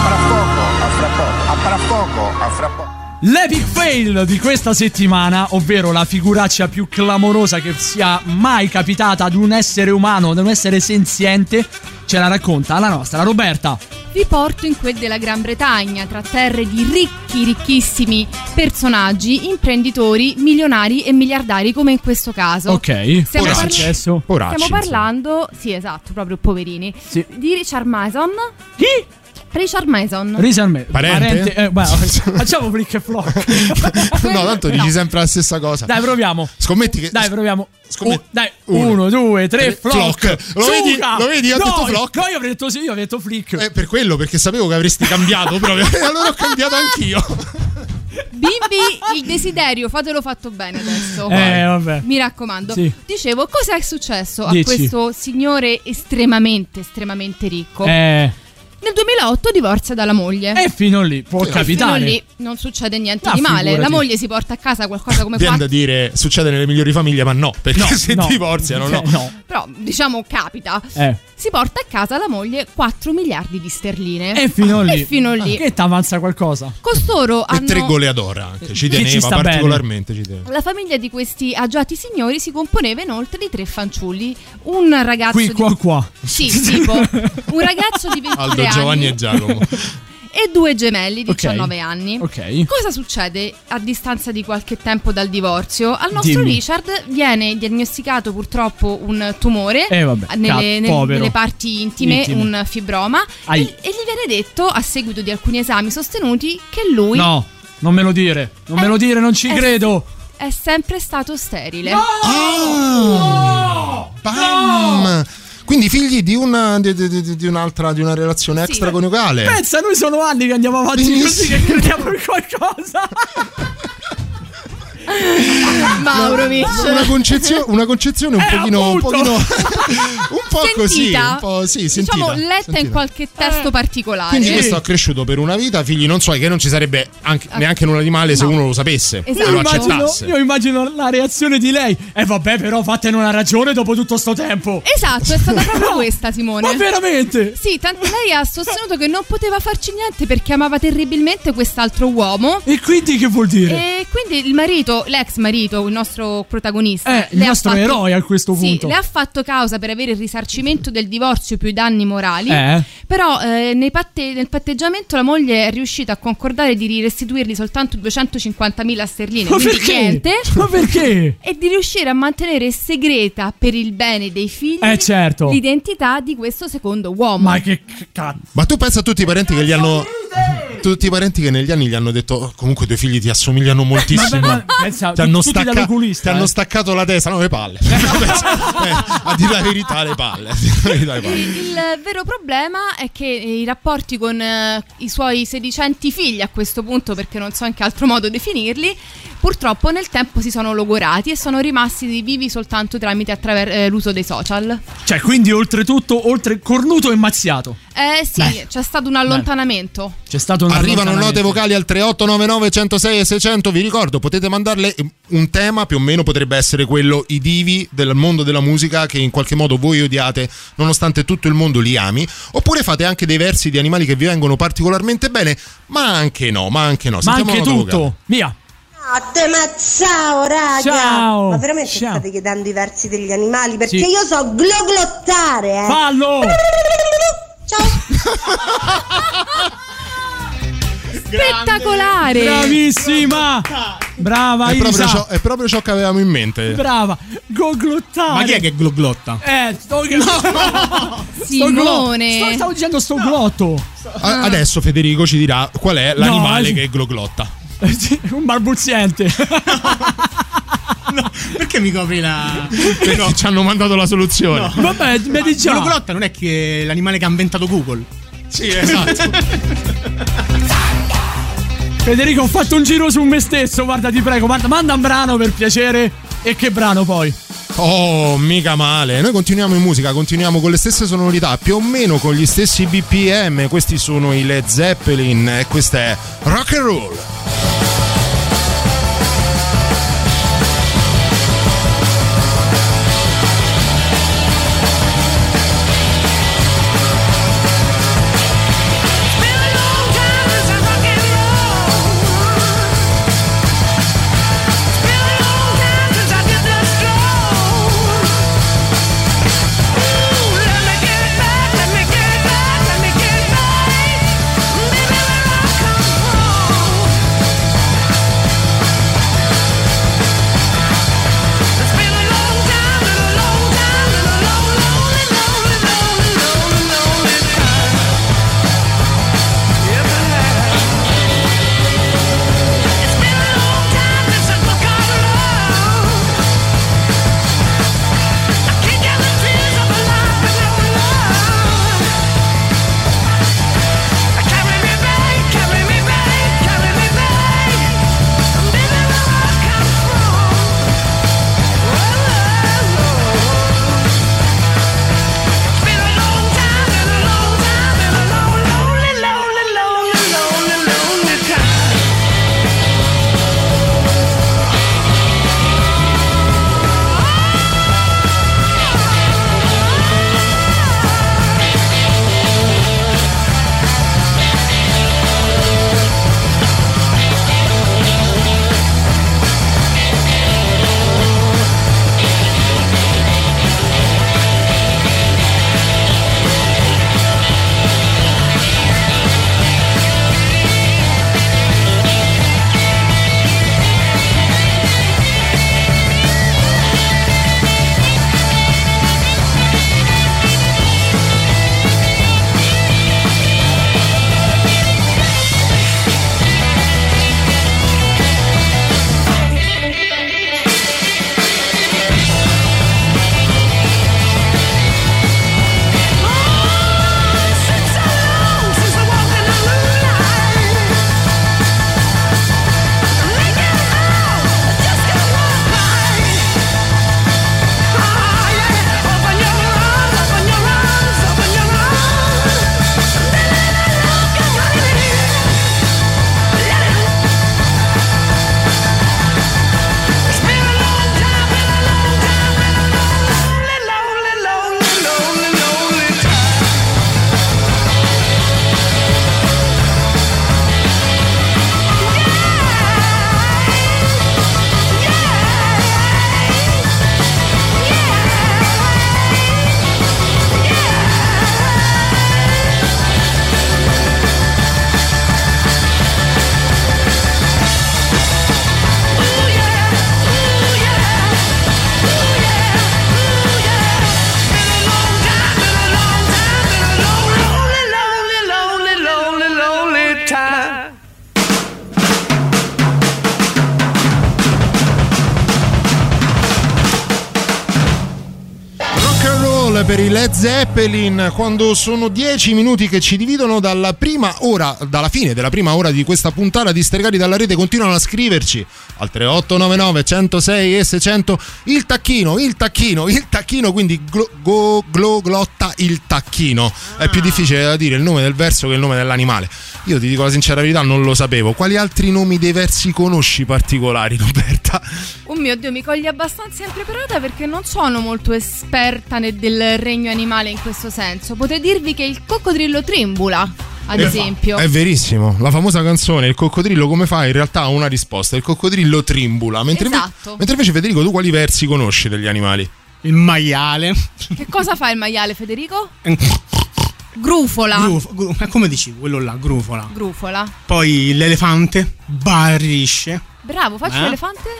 S10: fra poco, a fra poco, a fra poco, a fra poco.
S5: L'epic fail di questa settimana, ovvero la figuraccia più clamorosa che sia mai capitata ad un essere umano, ad un essere senziente, ce la racconta la nostra Roberta.
S7: Vi porto in quel della Gran Bretagna, tra terre di ricchi, ricchissimi personaggi, imprenditori, milionari e miliardari, come in questo caso.
S5: Ok,
S7: Stiamo, parla- stiamo parlando, sì esatto, proprio poverini,
S5: Sì.
S7: di Richard Mason.
S5: Chi?
S7: Richard Mason.
S5: Richard Me-
S6: Parente?
S5: eh, beh, (laughs) facciamo flick e flock.
S6: no, tanto dici sempre la stessa cosa.
S5: Dai, proviamo.
S6: Scommetti che.
S5: Dai, proviamo.
S6: Scommetti.
S5: Uh, dai,
S6: Uno.
S5: uno, due, tre,
S6: Tre,
S5: flock.
S6: flock. Lo vedi? Lo vedi? Ha
S5: No,
S6: detto flock.
S5: No, io avrei detto sì, io avrei detto flick.
S6: Eh, per quello, perché sapevo che avresti cambiato (laughs) proprio. E allora ho cambiato anch'io.
S7: Bimbi, il desiderio, fatelo fatto bene adesso.
S5: Eh, vabbè.
S7: Mi raccomando.
S5: Sì.
S7: Dicevo, cosa è successo a
S5: Dici.
S7: questo signore estremamente, estremamente ricco?
S5: Eh.
S7: Nel 2008 divorzia dalla moglie.
S5: E fino lì può
S7: Fino
S5: capitare.
S7: lì non succede niente
S6: Ah,
S7: di male.
S6: figurati.
S7: La moglie si porta a casa qualcosa come
S6: Viene da
S7: 4
S6: dire, succede nelle migliori famiglie, ma no, perché
S5: No,
S6: se
S5: no.
S6: divorziano, no.
S5: Eh, no.
S7: Però diciamo capita.
S5: Eh.
S7: Si porta a casa la moglie 4 miliardi di sterline.
S5: E fino lì.
S7: E fino lì.
S5: Che t'avanza qualcosa?
S7: Costoro
S6: E
S7: hanno
S6: tre goleador anche, ci
S5: Chi ci
S6: teneva
S5: bene?
S6: particolarmente. Ci teneva.
S7: La famiglia di questi agiati signori si componeva inoltre di tre fanciulli. Un ragazzo
S5: Qui,
S7: di
S5: qua, qua.
S7: Sì, (laughs) tipo un ragazzo di 23
S6: Aldo,
S7: anni
S6: Giovanni e Giacomo. (laughs)
S7: e due gemelli di
S5: Ok.
S7: 19 anni.
S5: Ok.
S7: Cosa succede a distanza di qualche tempo dal divorzio? Al nostro
S5: Dimmi.
S7: Richard viene diagnosticato purtroppo un tumore
S5: Eh, vabbè,
S7: nelle, nel- nelle parti intime,
S5: Intime.
S7: un fibroma,
S5: Ai.
S7: e, e gli viene detto, a seguito di alcuni esami sostenuti, che lui
S5: No, non me lo dire. Non me lo dire, non ci
S7: eh,
S5: credo.
S7: è sempre stato sterile.
S6: Ah! Bam! Quindi figli di, una, di, di- di- di un'altra, di una relazione
S7: Sì.
S6: extraconiugale.
S5: Pensa, noi sono anni che andiamo avanti così
S6: Benissimo.
S5: che crediamo in qualcosa. (laughs) (laughs)
S7: Maurovic.
S6: Una concezione, una concezione un
S5: Eh,
S6: pochino, un pochino un po' così,
S7: Sentita.
S6: un po' sì, sentita.
S7: diciamo letta in
S6: sentita.
S7: qualche testo particolare.
S6: Quindi questo ha cresciuto per una vita, figli non so, che non ci sarebbe anche- neanche nulla di male se
S7: No.
S6: uno lo sapesse
S7: Esatto.
S6: e
S5: Io
S6: lo
S5: immagino,
S6: accettasse.
S5: io immagino la reazione di lei. E vabbè, però fatene una ragione dopo tutto sto tempo.
S7: Esatto, è stata (laughs) proprio questa, Simone.
S5: Ma veramente?
S7: Sì, tanto lei ha sostenuto che non poteva farci niente perché amava terribilmente quest'altro uomo.
S5: E quindi che vuol dire?
S7: E quindi il marito, l'ex marito, il nostro protagonista,
S5: Eh, il nostro
S7: fatto-
S5: eroe a questo
S7: Sì,
S5: punto.
S7: le ha fatto causa per avere il risarcimento del divorzio più i danni morali.
S5: Eh?
S7: Però eh, nei patte- nel patteggiamento la moglie è riuscita a concordare di restituirgli soltanto 250.000 sterline,
S5: Ma
S7: quindi
S5: perché?
S7: niente.
S5: Ma perché? (laughs)
S7: E di riuscire a mantenere segreta per il bene dei figli
S5: Eh, certo.
S7: l'identità di questo secondo uomo.
S5: Ma che cazzo.
S6: Ma tu pensa a tutti i parenti che gli hanno tutti i parenti che negli anni gli hanno detto "Oh, comunque i tuoi figli ti assomigliano moltissimo.
S5: Ma- ma- pensa,
S6: ti hanno, stacca- ti hanno
S5: eh.
S6: staccato la testa, no le palle. (laughs) Eh, a dire la verità le palle. palle.
S7: Il vero problema è che i rapporti con eh, i suoi sedicenti figli a questo punto, perché non so in che altro modo definirli, purtroppo nel tempo si sono logorati e sono rimasti vivi soltanto tramite attraver- eh, l'uso dei social.
S5: Cioè, quindi oltretutto, oltre cornuto e mazziato.
S7: Eh sì,
S5: Beh.
S7: c'è stato un allontanamento.
S5: C'è stato un
S6: Arrivano note vocali al 3899 106 e 600. Vi ricordo, potete mandarle un tema più o meno potrebbe essere quello i divi del mondo della musica che in qualche modo voi odiate, nonostante tutto il mondo li ami. Oppure fate anche dei versi di animali che vi vengono particolarmente bene, ma anche no, ma anche no.
S5: Ma
S6: Sentiamo
S5: anche
S6: nota vocale.
S5: tutto. Via.
S17: Notte, ma ciao raga!
S5: Ciao.
S17: Ma veramente
S5: Ciao.
S17: state chiedendo i versi degli animali? Perché
S5: Sì.
S17: io so gloglottare, eh!
S5: Fallo! (laughs)
S7: Spettacolare!
S5: Bravissima! Brava
S6: È proprio,
S5: Isa.
S6: ciò, è proprio ciò che avevamo in mente.
S5: Brava. Goglottare.
S8: Ma chi è che gloglotta?
S5: Eh, sto (laughs) Sto
S7: Simone.
S5: sto- stavo dicendo sto glotto.
S6: Adesso Federico ci dirà qual è l'animale
S5: eh,
S6: che gloglotta.
S5: Un balbuziente. (laughs)
S8: Perché mi copri la.
S6: Perché ci hanno mandato la soluzione.
S5: Vabbè, vedi già.
S8: Gloglotta non è che l'animale che ha inventato Google.
S6: Sì, esatto. (laughs)
S5: Federico, ho fatto un giro su me stesso. Guarda, ti prego, guarda, manda un brano per piacere. E che brano poi?
S18: Oh, mica male. Noi continuiamo in musica, continuiamo con le stesse sonorità, più o meno con gli stessi BPM. Questi sono i Led Zeppelin e questa è Rock and Roll. Led Zeppelin quando sono 10 minuti che ci dividono dalla prima ora, dalla fine della prima ora di questa puntata di Stregati dalla rete continuano a scriverci al 3899 106 e 600 il tacchino, il tacchino, il tacchino, quindi glo, go, glo, glotta il tacchino. È più difficile da dire il nome del verso che il nome dell'animale. Io ti dico la sincera verità, non lo sapevo. Quali altri nomi dei versi conosci particolari, Roberta?
S7: Oh mio Dio, mi coglie abbastanza impreparata perché non sono molto esperta nel- del regno animale in questo senso. Potrei dirvi che il coccodrillo trimbula, ad
S18: Eh,
S7: esempio.
S18: È verissimo, la famosa canzone Il coccodrillo come fa in realtà ha una risposta, il coccodrillo trimbula, mentre,
S7: Esatto.
S18: mentre invece Federico tu quali versi conosci degli animali?
S8: Il maiale.
S7: Che cosa fa il maiale, Federico? Grufola.
S8: Grufo- gru- ma come dici quello là, grufola.
S7: Grufola.
S8: Poi l'elefante barrisce.
S7: Bravo, faccio
S8: Eh?
S7: l'elefante.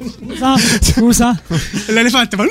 S5: Scusa, scusa.
S8: L'elefante fa.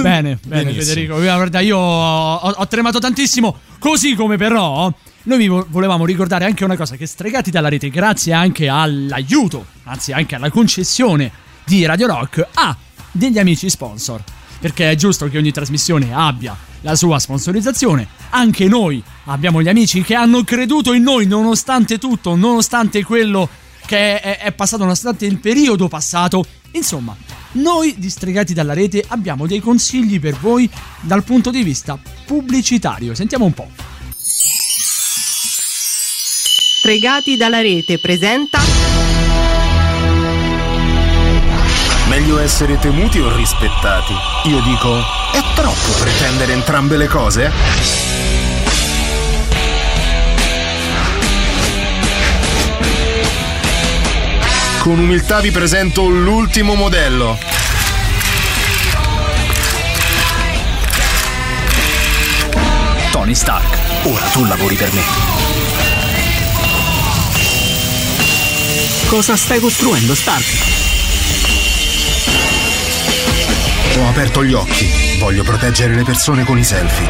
S5: Bene, bene
S18: Benissimo.
S5: Federico. Guarda, io ho, ho tremato tantissimo. Così come però noi vi vo- volevamo ricordare anche una cosa: che stregati dalla rete, grazie anche all'aiuto, anzi anche alla concessione di Radio Rock, ha degli amici sponsor. Perché è giusto che ogni trasmissione abbia la sua sponsorizzazione. Anche noi abbiamo gli amici che hanno creduto in noi nonostante tutto, nonostante quello che è, è passato, nonostante il periodo passato. Insomma, noi distregati dalla rete abbiamo dei consigli per voi dal punto di vista pubblicitario. Sentiamo un po'.
S13: Stregati dalla rete presenta
S11: Meglio essere temuti o rispettati? Io dico, è troppo pretendere entrambe le cose? Con umiltà vi presento l'ultimo modello.
S19: Tony Stark, ora tu lavori per me. Cosa stai costruendo, Stark?
S11: Ho aperto gli occhi. Voglio proteggere le persone con i selfie.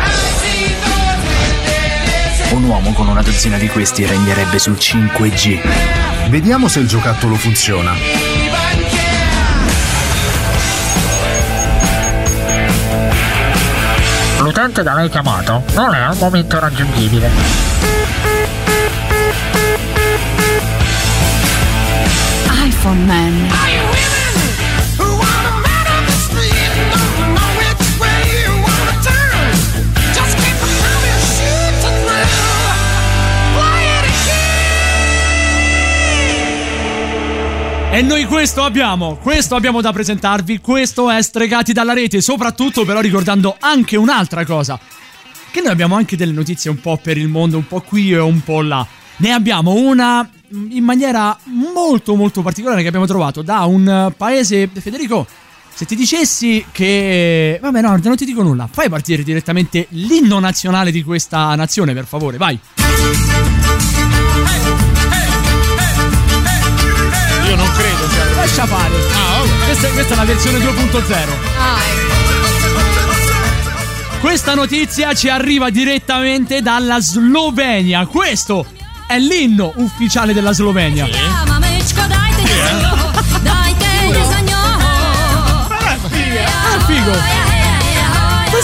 S19: Un uomo con una dozzina di questi regnerebbe sul 5G.
S11: Vediamo se il giocattolo funziona.
S19: L'utente da lei chiamato non è al momento raggiungibile.
S7: iPhone Man.
S5: E noi questo abbiamo, questo abbiamo da presentarvi, questo è Stregati dalla rete, soprattutto però ricordando anche un'altra cosa, che noi abbiamo anche delle notizie un po' per il mondo, un po' qui e un po' là. Ne abbiamo una in maniera molto molto particolare che abbiamo trovato da un paese, Federico, se ti dicessi che... Vabbè no, non ti dico nulla, fai partire direttamente l'inno nazionale di questa nazione, per favore, vai.
S6: Io non credo sia
S5: Lascia fare. questa, questa è la versione 2.0. Questa notizia ci arriva direttamente dalla Slovenia. Questo è l'inno ufficiale della Slovenia. Ah, figo.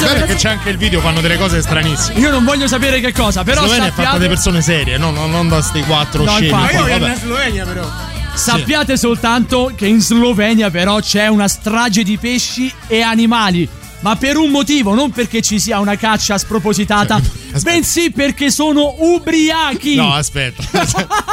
S6: Bene che c'è anche il video, fanno delle cose stranissime.
S5: Io non voglio sapere che cosa, però
S6: Slovenia è fatta
S5: sappiate,
S6: da persone serie, no, no, non da sti quattro
S5: No,
S6: scemi. qua,
S5: Ma io
S6: vabbè.
S8: Slovenia però.
S5: Sappiate soltanto che in Slovenia però c'è una strage di pesci e animali. Ma per un motivo, non perché ci sia una caccia spropositata, bensì perché sono ubriachi.
S6: No, aspetta. (laughs)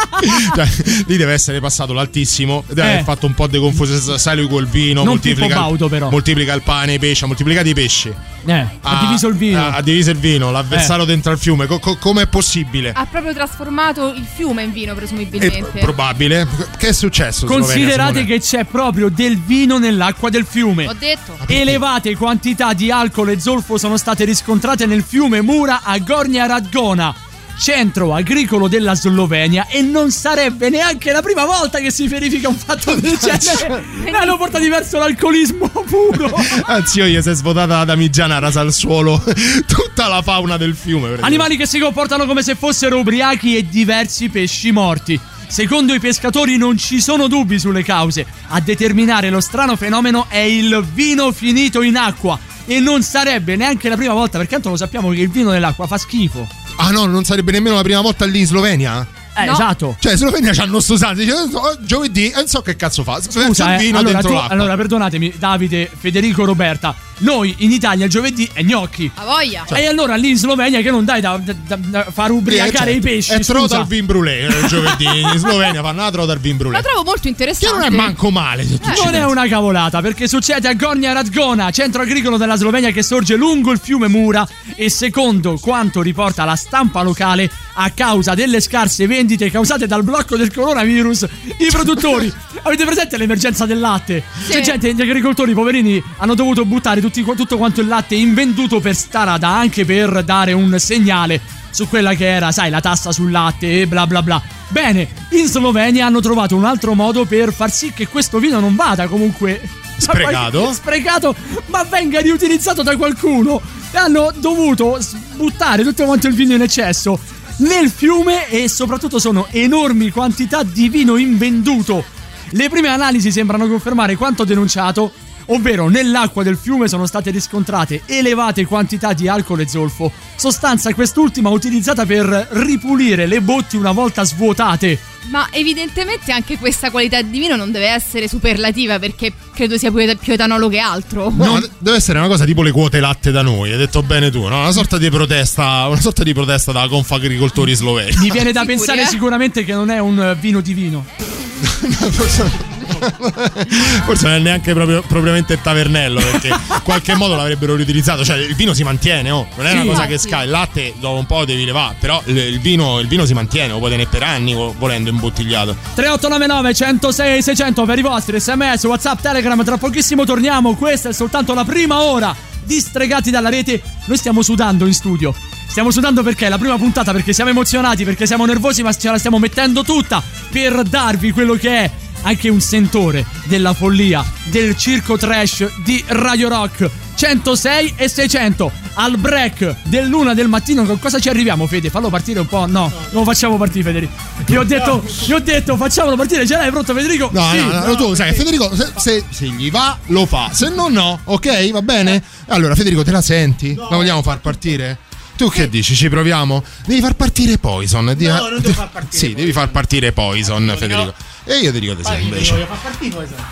S6: Cioè, lì deve essere passato l'altissimo. Deve
S5: Eh.
S6: aver fatto un po' di confusione. Sai lui col vino.
S5: Non
S6: moltiplica,
S5: Baudo, però.
S6: moltiplica il pane, i pesci. Ha moltiplicato i pesci.
S5: Eh, ha diviso il vino.
S6: Ha, diviso il vino. L'ha versato
S5: Eh.
S6: dentro al fiume. Co- co- com'è possibile?
S7: Ha proprio trasformato il fiume in vino,
S6: È
S7: presumibilmente.
S6: probabile. Che è successo? Slovenia,
S5: Considerate
S6: Simone?
S5: che c'è proprio del vino nell'acqua del fiume.
S7: Ho detto.
S5: Elevate quantità di alcol e zolfo sono state riscontrate nel fiume Mura a Gornja Radgona, centro agricolo della Slovenia, e non sarebbe neanche la prima volta che si verifica un fatto del (laughs) genere. Ne hanno portati verso l'alcolismo puro. (laughs)
S6: Anzi, io gli si è svuotata la damigiana, rasa al suolo (laughs) tutta la fauna del fiume.
S5: Animali che si comportano come se fossero ubriachi e diversi pesci morti. Secondo i pescatori non ci sono dubbi sulle cause. A determinare lo strano fenomeno è il vino finito in acqua. E non sarebbe neanche la prima volta, perché tanto lo sappiamo che il vino nell'acqua fa schifo.
S6: Ah no, non sarebbe nemmeno la prima volta lì in Slovenia?
S5: Eh, esatto.
S6: Cioè, in Slovenia c'hanno sto santo. Dice, "Oh, giovedì, e non so che cazzo fa.
S5: Scusa,
S6: il
S5: eh,
S6: vino
S5: allora,
S6: dentro
S5: tu-
S6: l'acqua.
S5: allora, perdonatemi, Davide, Federico, Roberta. Noi in Italia il giovedì è gnocchi.
S7: A voglia.
S5: e allora lì in Slovenia che non dai da, da- da- da far ubriacare
S6: Eh,
S5: i
S6: cioè,
S5: pesci.
S6: È trota al vin brûlé eh, il giovedì. In (laughs) Slovenia fanno la trota al vin brûlé.
S7: La trovo molto interessante.
S6: Che non è manco male. se tu ci
S5: Non è una cavolata perché succede a Gornja Radgona, centro agricolo della Slovenia che sorge lungo il fiume Mura e secondo quanto riporta la stampa locale, a causa delle scarse vendite causate dal blocco del coronavirus, i produttori. (laughs) Avete presente l'emergenza del latte? C'è gente, gli agricoltori poverini hanno dovuto buttare tutti- tutto quanto il latte invenduto per strada anche per dare un segnale su quella che era, sai, la tassa sul latte e bla bla bla. Bene, in Slovenia hanno trovato un altro modo per far sì che questo vino non vada comunque (laughs)
S6: Sprecato? (laughs)
S5: sprecato, ma venga riutilizzato da qualcuno. E hanno dovuto buttare tutto quanto il vino in eccesso nel fiume e soprattutto sono enormi quantità di vino invenduto. Le prime analisi sembrano confermare quanto denunciato, ovvero nell'acqua del fiume sono state riscontrate elevate quantità di alcol e zolfo, sostanza quest'ultima utilizzata per ripulire le botti una volta svuotate.
S7: Ma evidentemente anche questa qualità di vino non deve essere superlativa perché credo sia più, et- più etanolo che altro.
S6: No, deve essere una cosa tipo le quote latte da noi, hai detto bene tu, no? Una sorta di protesta, una sorta di protesta da Confagricoltori sloveni.
S5: Mi viene da
S7: Sicuri,
S5: pensare
S7: eh?
S5: sicuramente che non è un vino di vino. (laughs) (laughs) (laughs) (laughs)
S6: Forse non è neanche proprio, propriamente il tavernello, perché in (laughs) qualche modo l'avrebbero riutilizzato. Cioè, il vino si mantiene, oh. Non è una
S5: Sì.
S6: cosa che scala. Il latte dopo un po' devi levare. Però il, vino, il vino si mantiene, lo puoi tenere per anni vo- volendo imbottigliato.
S5: 3899 106 600 per i vostri sms, whatsapp, telegram Tra pochissimo torniamo Questa è soltanto la prima ora di Stregati dalla rete Noi stiamo sudando in studio Stiamo sudando perché è la prima puntata Perché siamo emozionati, perché siamo nervosi Ma ce la stiamo mettendo tutta Per darvi quello che è anche un sentore della follia Del circo trash di Radio Rock 106 e 600 al break dell'una del mattino con cosa ci arriviamo Fede? Fallo partire un po', no, non lo facciamo partire Federico Io ho detto, io ho detto facciamolo partire, ce l'hai pronto Federico?
S6: No,
S5: Sì,
S6: no, no, tu sai, Federico, se, se- se gli va, lo fa. Se no, no, ok? Va bene? Allora, Federico, te la senti? La vogliamo far partire? Tu che dici? Ci proviamo? Devi far partire Poison.
S8: No, non devo far partire
S6: Sì, devi far partire Poison, Federico. E io ti dico di sì, invece.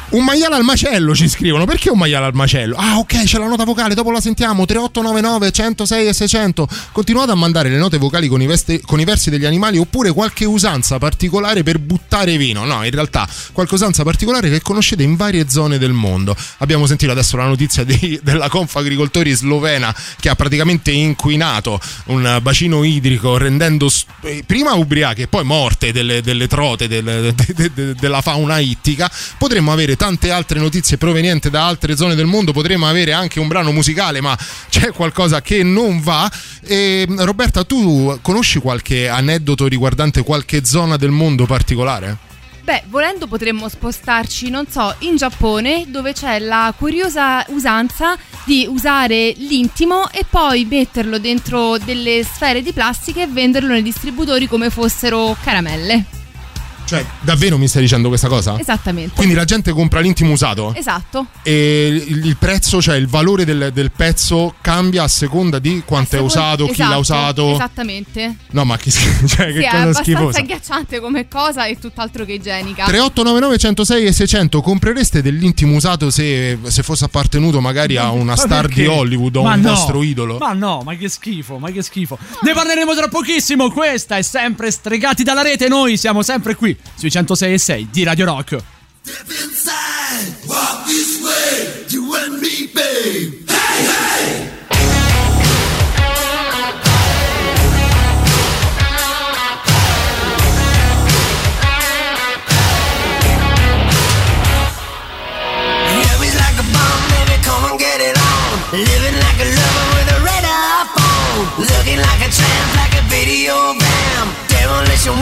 S6: Un maiale al macello ci scrivono. Perché un maiale al macello? Ah, ok, c'è la nota vocale, dopo la sentiamo. 3899 106 e 600. Continuate a mandare le note vocali con i, vesti- con i versi degli animali oppure qualche usanza particolare per buttare vino. No, in realtà qualche usanza particolare che conoscete in varie zone del mondo. Abbiamo sentito adesso la notizia di- della Confagricoltori slovena che ha praticamente inquinato un bacino idrico rendendo eh, prima ubriache e poi morte delle, delle trote del- de- de- de- della fauna ittica. Potremmo avere tante altre notizie provenienti da altre zone del mondo, potremmo avere anche un brano musicale, ma c'è qualcosa che non va. E, Roberta, tu conosci qualche aneddoto riguardante qualche zona del mondo particolare?
S7: Beh, volendo potremmo spostarci, non so, in Giappone dove c'è la curiosa usanza di usare l'intimo e poi metterlo dentro delle sfere di plastica e venderlo nei distributori come fossero caramelle.
S6: Cioè, davvero mi stai dicendo questa cosa?
S7: Esattamente.
S6: Quindi la gente compra l'intimo usato?
S7: Esatto.
S6: E il il prezzo, cioè il valore del, del pezzo cambia a seconda di quanto è usato, chi l'ha
S7: Esatto,
S6: usato.
S7: Esattamente.
S6: No, ma (laughs) che, schifo, cioè,
S7: Sì,
S6: che
S7: è
S6: cosa
S7: abbastanza
S6: schifosa.
S7: agghiacciante come cosa e tutt'altro che igienica.
S6: 3899 106 e 600 comprereste dell'intimo usato se, se fosse appartenuto magari a una
S5: Ma
S6: star
S5: perché?
S6: di Hollywood o a
S5: Ma
S6: un
S5: no,
S6: vostro idolo?
S5: Ma no, ma che schifo, ma che schifo. Ne parleremo tra pochissimo. Questa è sempre Stregati dalla rete. Noi siamo sempre qui sui 106 e 6 di Radio Rock.
S20: Living like a lover with a eye phone. Looking like a tramp, like a video bam. Demolition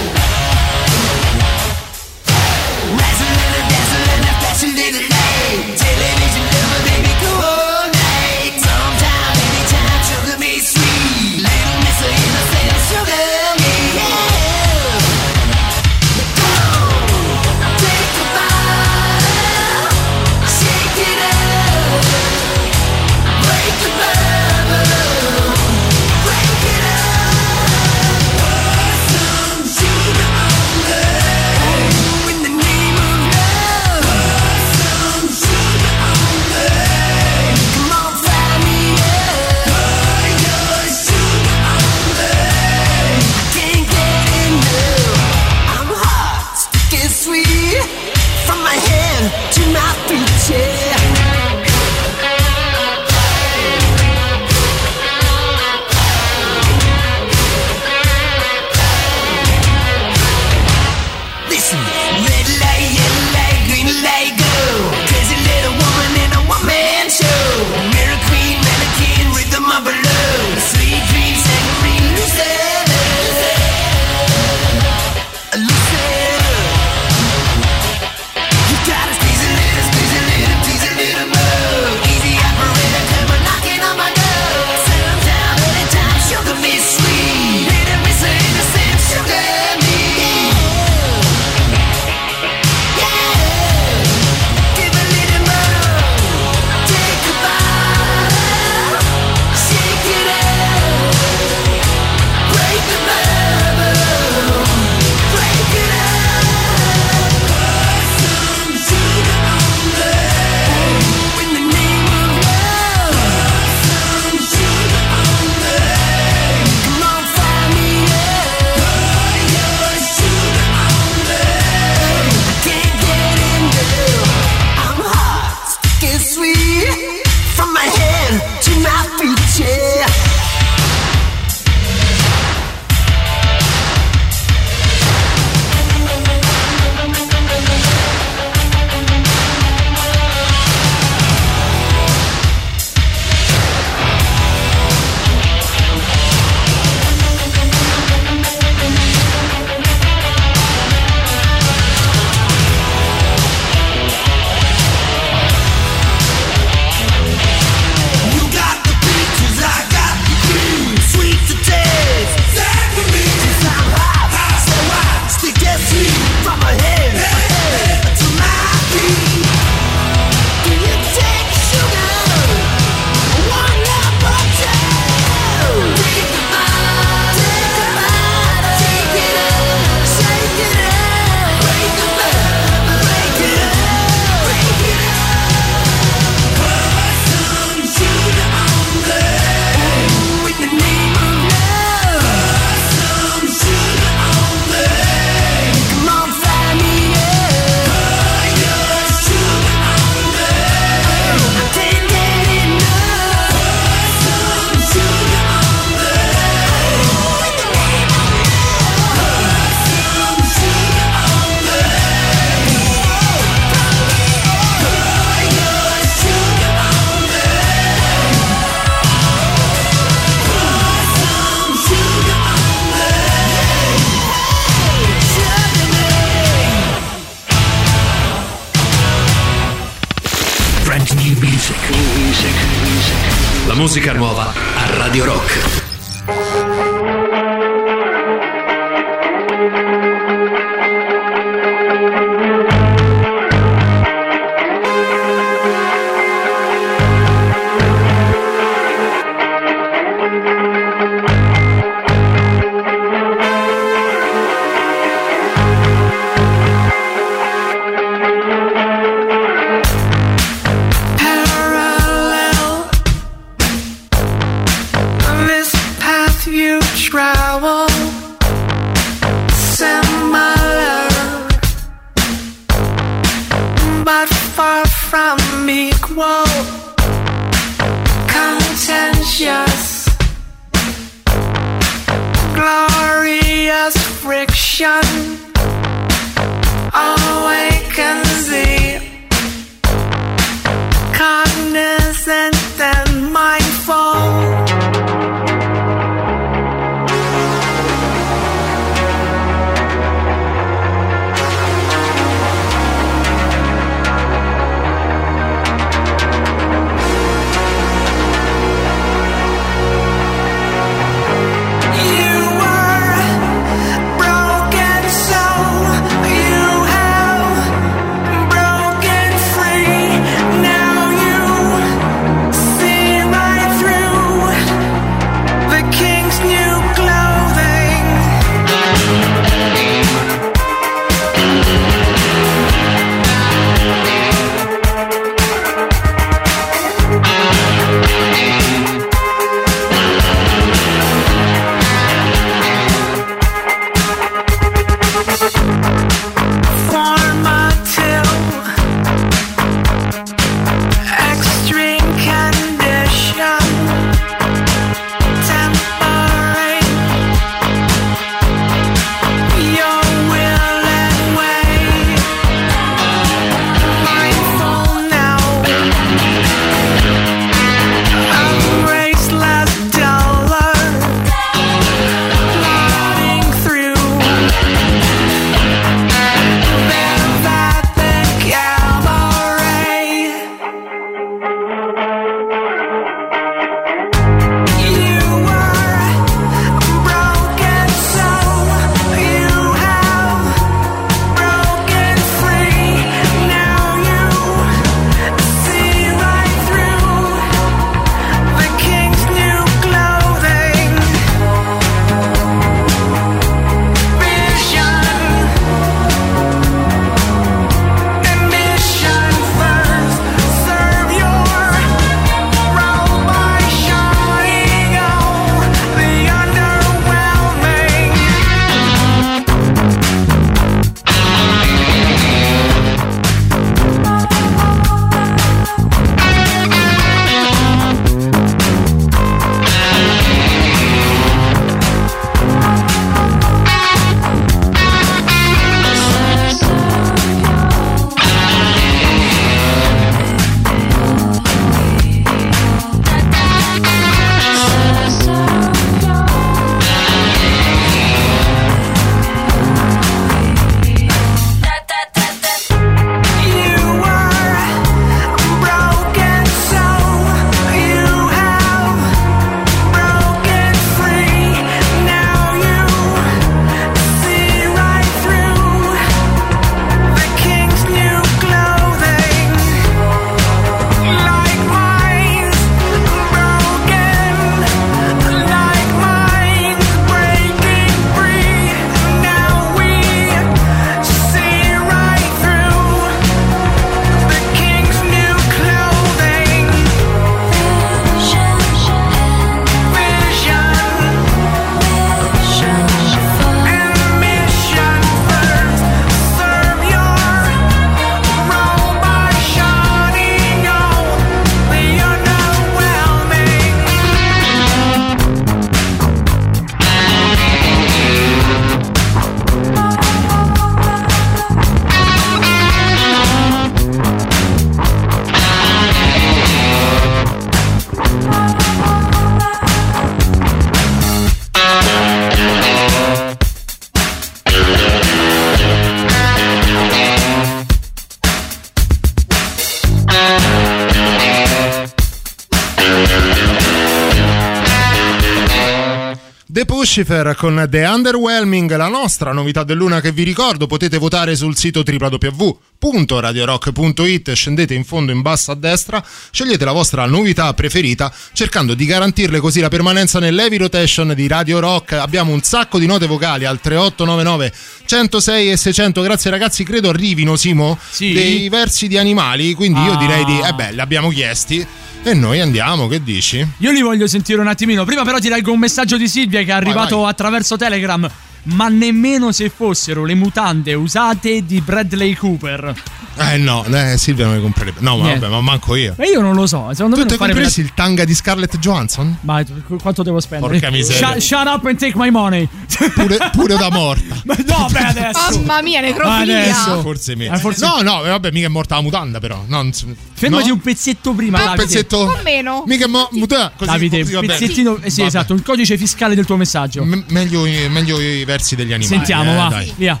S6: Pushifer con The Underwhelming, la nostra novità del luna che vi ricordo, potete votare sul sito www.radiorock.it, scendete in fondo in basso a destra, scegliete la vostra novità preferita cercando di garantirle così la permanenza nell'heavy rotation di Radio Rock. Abbiamo un sacco di note vocali al 3899 106 e 600. Grazie ragazzi, credo arrivino Simo
S5: Sì.
S6: dei versi di animali, quindi io
S5: Ah.
S6: direi di eh beh, li abbiamo chiesti e noi andiamo, che dici?
S5: Io li voglio sentire un attimino. Prima però ti leggo un messaggio di Silvia che è arrivato
S6: vai.
S5: attraverso Telegram. Ma nemmeno se fossero le mutande usate di Bradley Cooper.
S6: Eh no, eh, Silvia non le comprerebbe. No, ma
S5: Niente.
S6: vabbè, ma manco io.
S5: Ma io non lo so. Secondo
S6: Tu
S5: me farebbe
S6: compreresti il tanga di Scarlett Johansson?
S5: Ma qu- quanto devo spendere?
S6: Porca miseria.
S5: Shut, shut up and take my money. (laughs)
S6: Pure, pure da morta.
S5: Ma no, beh, adesso.
S7: Mamma mia, necrofilia.
S5: Adesso.
S6: Forse meno.
S5: Eh, forse-
S6: No, no, eh, vabbè, mica è morta la mutanda, però. No, non
S5: Fermati
S6: no?
S5: un pezzetto prima,
S6: Ah, un pezzetto.
S7: O meno.
S6: Mica mo- mutanda. Così,
S5: Davide,
S6: così bene.
S5: pezzettino. eh sì,
S6: Vabbè.
S5: esatto, il codice fiscale del tuo messaggio.
S6: M- meglio, i- meglio i versi degli animali.
S5: Sentiamo,
S6: eh,
S5: va.
S6: dai.
S5: Via.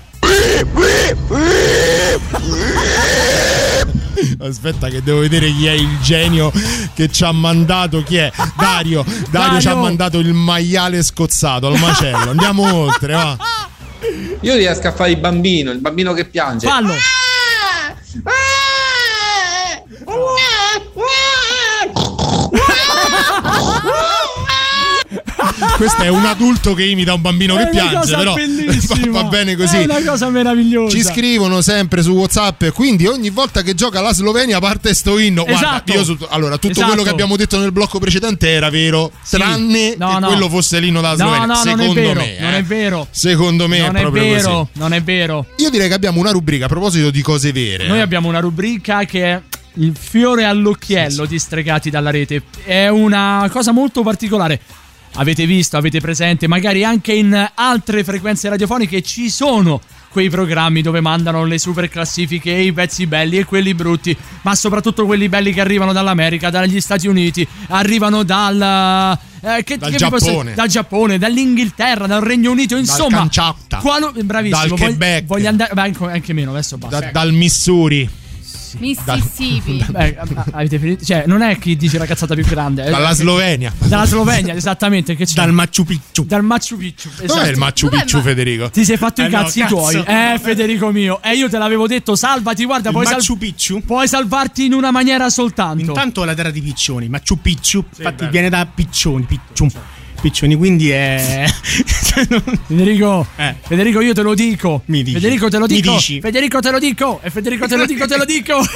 S6: Aspetta che devo vedere chi è il genio che ci ha mandato. Chi è? Dario. (laughs) Dario, ci ha
S5: Dario.
S6: mandato il maiale scozzato al macello. Andiamo oltre, va.
S9: Io riesco a fare il bambino, il bambino che piange.
S5: Fallo.
S6: Questo è un adulto che imita un bambino
S5: È
S6: che piange, però (laughs) va, va bene così.
S5: È una cosa meravigliosa.
S6: Ci scrivono sempre su WhatsApp, quindi ogni volta che gioca la Slovenia parte sto inno. Guarda,
S5: Esatto.
S6: io su- allora, tutto
S5: Esatto.
S6: quello che abbiamo detto nel blocco precedente era vero,
S5: Sì.
S6: tranne
S5: No,
S6: che
S5: no.
S6: quello fosse l'inno della Slovenia.
S5: no, non
S6: Secondo
S5: vero,
S6: me,
S5: non
S6: eh.
S5: è vero.
S6: Secondo me
S5: non
S6: è
S5: è
S6: proprio
S5: vero,
S6: così.
S5: non è vero.
S6: Io direi che abbiamo una rubrica a proposito di cose vere.
S5: Noi abbiamo una rubrica che è il fiore all'occhiello di Stregati dalla rete. È una cosa molto particolare. Avete visto, avete presente, magari anche in altre frequenze radiofoniche ci sono quei programmi dove mandano le super classifiche e i pezzi belli e quelli brutti, ma soprattutto quelli belli che arrivano dall'America, dagli Stati Uniti, arrivano dal eh, che-
S6: Dal
S5: che vi posso-
S6: Giappone.
S5: dal Giappone, dall'Inghilterra, dal Regno Unito, insomma,
S6: Kamchatka.
S5: qualu- bravissimo,
S6: Dal
S5: voglio-
S6: Quebec.
S5: voglio andare beh, anche, anche meno, adesso basta.
S6: Da- dal Missouri,
S7: Mississippi.
S5: Beh, avete finito? Cioè, non è chi dice la cazzata più grande. eh.
S6: dalla Slovenia.
S5: Dalla Slovenia, esattamente. Che c'è?
S8: Dal Machu Picchu.
S5: Dal Machu Picchu.
S6: Dov'è
S5: esatto.
S6: il Machu Picchu, Federico?
S5: Ti sei fatto
S8: Eh
S5: i
S8: no,
S5: cazzi
S8: cazzo.
S5: tuoi. Eh, Federico mio. E io te l'avevo detto, salvati, guarda,
S8: Il
S5: puoi, sal-
S8: Machu Picchu?
S5: puoi salvarti in una maniera soltanto.
S8: Intanto la terra di piccioni, Machu Picchu, infatti
S5: bello.
S8: viene da piccioni, piccium, piccioni, quindi è (laughs)
S5: Federico,
S8: Eh.
S5: Federico, io te lo dico.
S8: Mi dici.
S5: Federico, te lo
S8: Mi
S5: dico.
S8: dici.
S5: Federico, te lo dico. E Federico, te lo dico, te lo dico. (laughs)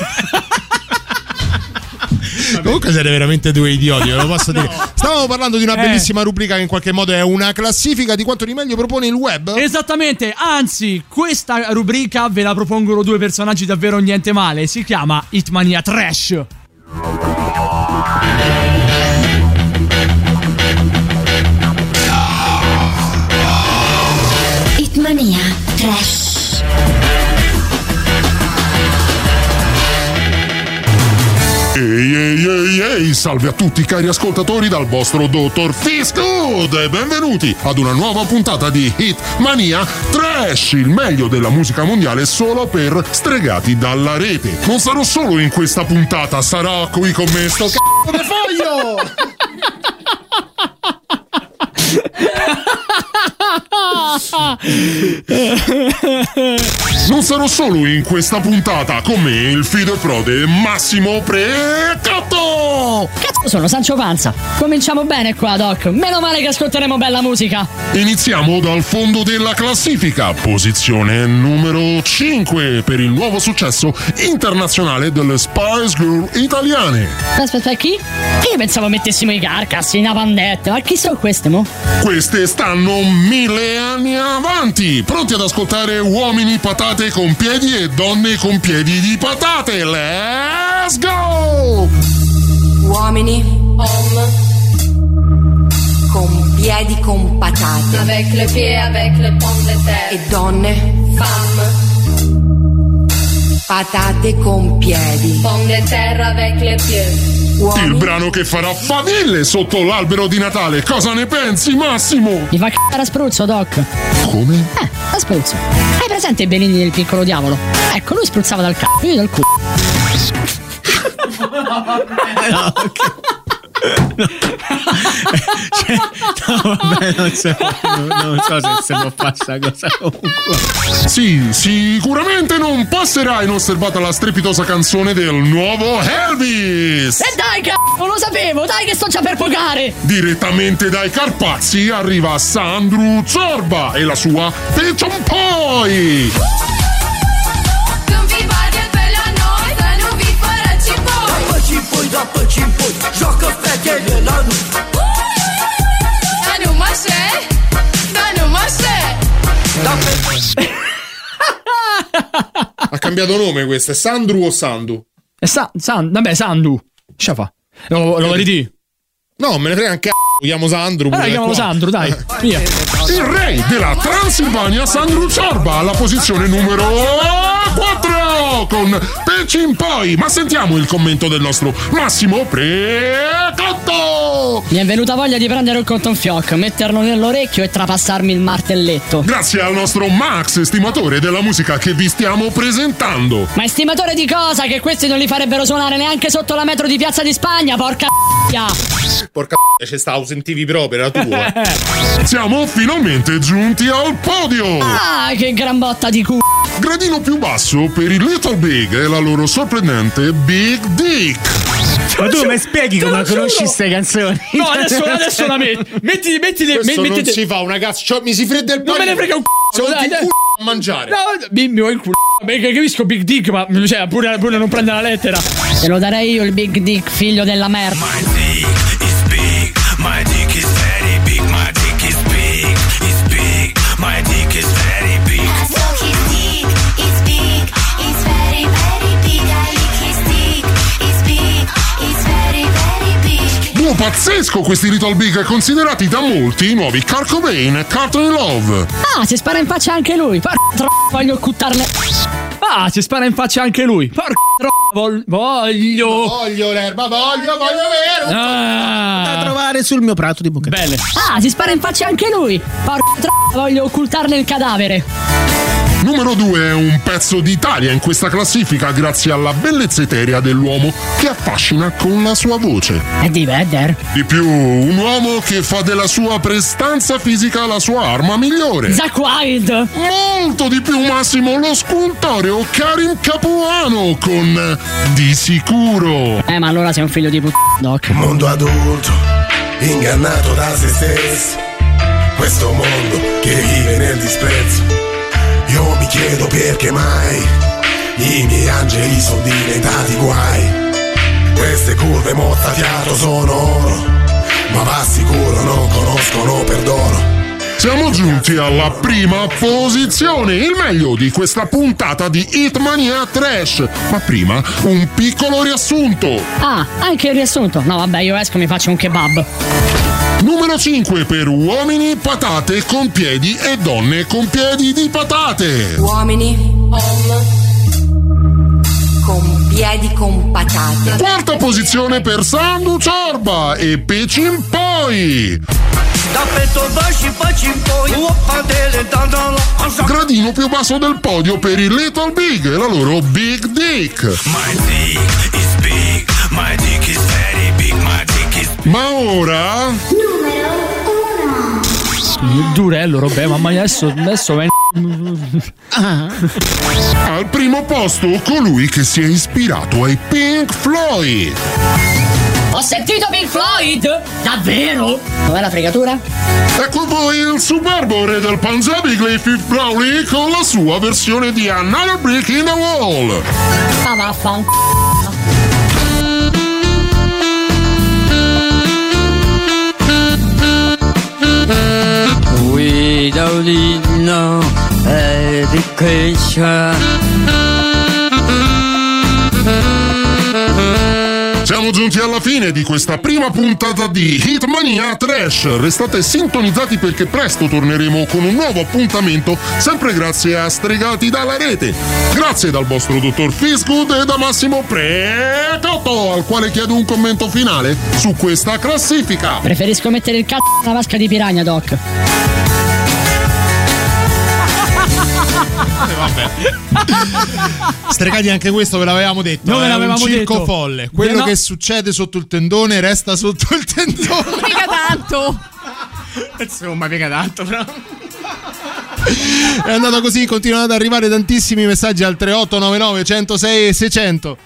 S6: Comunque siete veramente due idioti, ve lo posso (laughs) dire. Stavamo parlando di una
S5: Eh.
S6: bellissima rubrica che in qualche modo è una classifica di quanto di meglio propone il web.
S5: Esattamente, anzi, questa rubrica ve la propongono due personaggi davvero niente male. Si chiama Hitmania Trash.
S21: Salve a tutti cari ascoltatori dal vostro dottor Fisgood e benvenuti ad una nuova puntata di Hit Mania Trash, il meglio della musica mondiale solo per stregati dalla rete. Non sarò solo in questa puntata, sarà qui con me sto c***o (laughs) di foglio! (laughs) Non sarò solo in questa puntata, con me il fido e prode Massimo Precatto!
S22: Cazzo sono Sancio Panza. Cominciamo bene qua, Doc. Meno male che ascolteremo bella musica.
S21: Iniziamo dal fondo della classifica, posizione numero 5 per il nuovo successo internazionale delle Spice Girl italiane.
S22: Aspetta, chi? Io pensavo mettessimo i carcassi, i napandette. Ma chi sono queste, mo?
S21: Queste stanno mille anni avanti, pronti ad ascoltare uomini patate con piedi e donne con piedi di patate. Let's go!
S23: Uomini con piedi con patate
S24: Avec le pied, avec le pomme de terre.
S23: e donne
S24: Femme,
S23: patate con piedi.
S24: pomme de terre avec les pieds.
S21: Il brano che farà faville sotto l'albero di Natale. Cosa ne pensi, Massimo?
S22: Mi fa c***o a spruzzo, Doc.
S21: Come?
S22: Eh, a spruzzo. Hai presente i benigni del piccolo diavolo? Ecco, lui spruzzava dal c***o, io dal culo.
S8: No, (laughs) (laughs) vabbè, non so, non, non so se si può fare sta cosa comunque.
S21: Sì, sicuramente non passerà inosservata la strepitosa canzone del nuovo Elvis!
S22: E dai, c***o, lo sapevo, dai che sto già per pogare!
S21: Direttamente dai Carpazi arriva Sandro Zorba e la sua Pechon Poi!
S25: Pui, și pui Joacă fetele la noi
S24: Dar nu mă șe Dar nu mă șe
S6: Ha cambiato nome questo, è Sandru o Sandu?
S5: E Sa- San- vabbè, Sandu. Scia fa. Lo, lo vedi?
S6: No, me ne frega c***o, lo chiamo Sandru. Pure
S5: chiamalo
S6: qua.
S5: Sandro, dai. (laughs) Via.
S21: Il re della Transilvania Sandro Zorba alla posizione numero 4 con Pecin Poi. Ma sentiamo il commento del nostro Massimo Precotto!
S22: Mi è venuta voglia di prendere un cotton fioc, metterlo nell'orecchio e trapassarmi il martelletto.
S21: Grazie al nostro Max, estimatore della musica che vi stiamo presentando.
S22: Ma estimatore di cosa? Che questi non li farebbero suonare neanche sotto la metro di Piazza di Spagna, porca c***a! (laughs)
S6: Porca (laughs) c'è (laughs) stavo, sentivi proprio, era tua.
S21: Siamo finalmente giunti al podio!
S22: Ah, che gran botta di culo!
S21: Gradino più basso per il Little Big e la loro sorprendente Big Dick.
S8: Ma tu mi spieghi come conosci queste canzoni?
S5: No, adesso, adesso la metti. Metti, metti,
S6: Questo
S5: metti,
S6: non si fa una cazzo, cioè, mi si fredda il
S5: Non me ne frega un c***o,
S6: Sono
S5: dai, dai.
S6: a mangiare.
S5: No, bimbi, vuoi il culo. Perché capisco Big Dick, ma cioè, pure, pure non prende la lettera.
S22: Te lo darei io il Big Dick, figlio della merda.
S21: Pazzesco questi Little Big considerati da molti i nuovi Car Cobain e Carter Love.
S22: Ah, si spara in faccia anche lui. Porca tro... voglio cuttarne.
S5: Ah, si spara in faccia anche lui. Porca tro- voglio.
S6: Voglio l'erba, voglio, voglio vero.
S8: Da
S5: Ah,
S8: trovare sul mio prato di buca.
S5: belle.
S22: Ah, si spara in faccia anche lui. Porca tro... voglio occultarne il cadavere.
S21: Numero 2 è un pezzo d'Italia in questa classifica grazie alla bellezza eterea dell'uomo che affascina con la sua voce.
S22: E di Vedder.
S21: Di più, un uomo che fa della sua prestanza fisica la sua arma migliore.
S22: Zack Wild.
S21: Molto di più, Massimo, lo scultoreo Karim Capuano con Di sicuro.
S22: Eh, ma allora sei un figlio di put... Doc.
S25: Mondo adulto, ingannato da se stesso. Questo mondo che vive nel disprezzo. Chiedo perché mai i miei angeli sono diventati guai. Queste curve mozzafiato sono oro, ma va sicuro non conoscono perdono.
S21: Siamo giunti alla prima posizione, il meglio di questa puntata di Hitmania Trash. Ma prima un piccolo riassunto.
S22: Ah, anche il riassunto. No, vabbè, io esco e mi faccio un kebab.
S21: Numero 5 per uomini patate con piedi e donne con piedi di patate.
S23: Uomini con piedi con patate.
S21: Quarta posizione per Sandu Ciorba e Pecin Poi. Gradino più basso del podio per il Little Big e la loro Big Dick.
S25: My dick is big, my dick is very big, my dick is
S21: Ma ora?
S5: Durello, Robè, mamma mia, adesso, adesso ven-
S21: al primo posto colui che si è ispirato ai Pink Floyd.
S22: Ho sentito Pink Floyd? Davvero? Dov'è la fregatura?
S21: Ecco poi il superbo re del Punjabi Griffith Browley con la sua versione di Another Brick in the Wall.
S22: Ah, vaffan.
S26: We don't need no education.
S21: Siamo giunti alla fine di questa prima puntata di Hitmania Trash. Restate sintonizzati perché presto torneremo con un nuovo appuntamento, sempre grazie a Stregati dalla rete. Grazie dal vostro dottor Fisgood e da Massimo Precotto, al quale chiedo un commento finale su questa classifica.
S22: Preferisco mettere il cazzo nella vasca di piragna, Doc.
S20: Eh, vabbè. Stregati anche questo ve l'avevamo detto.
S5: Noi ve
S20: è
S5: l'avevamo
S20: un circo
S5: detto.
S20: folle. Quello
S5: Eh, no.
S20: che succede sotto il tendone resta sotto il tendone.
S7: Mica tanto.
S8: Insomma, mica tanto, però.
S20: È andato così, continuano ad arrivare tantissimi messaggi al 3899 106 e 600.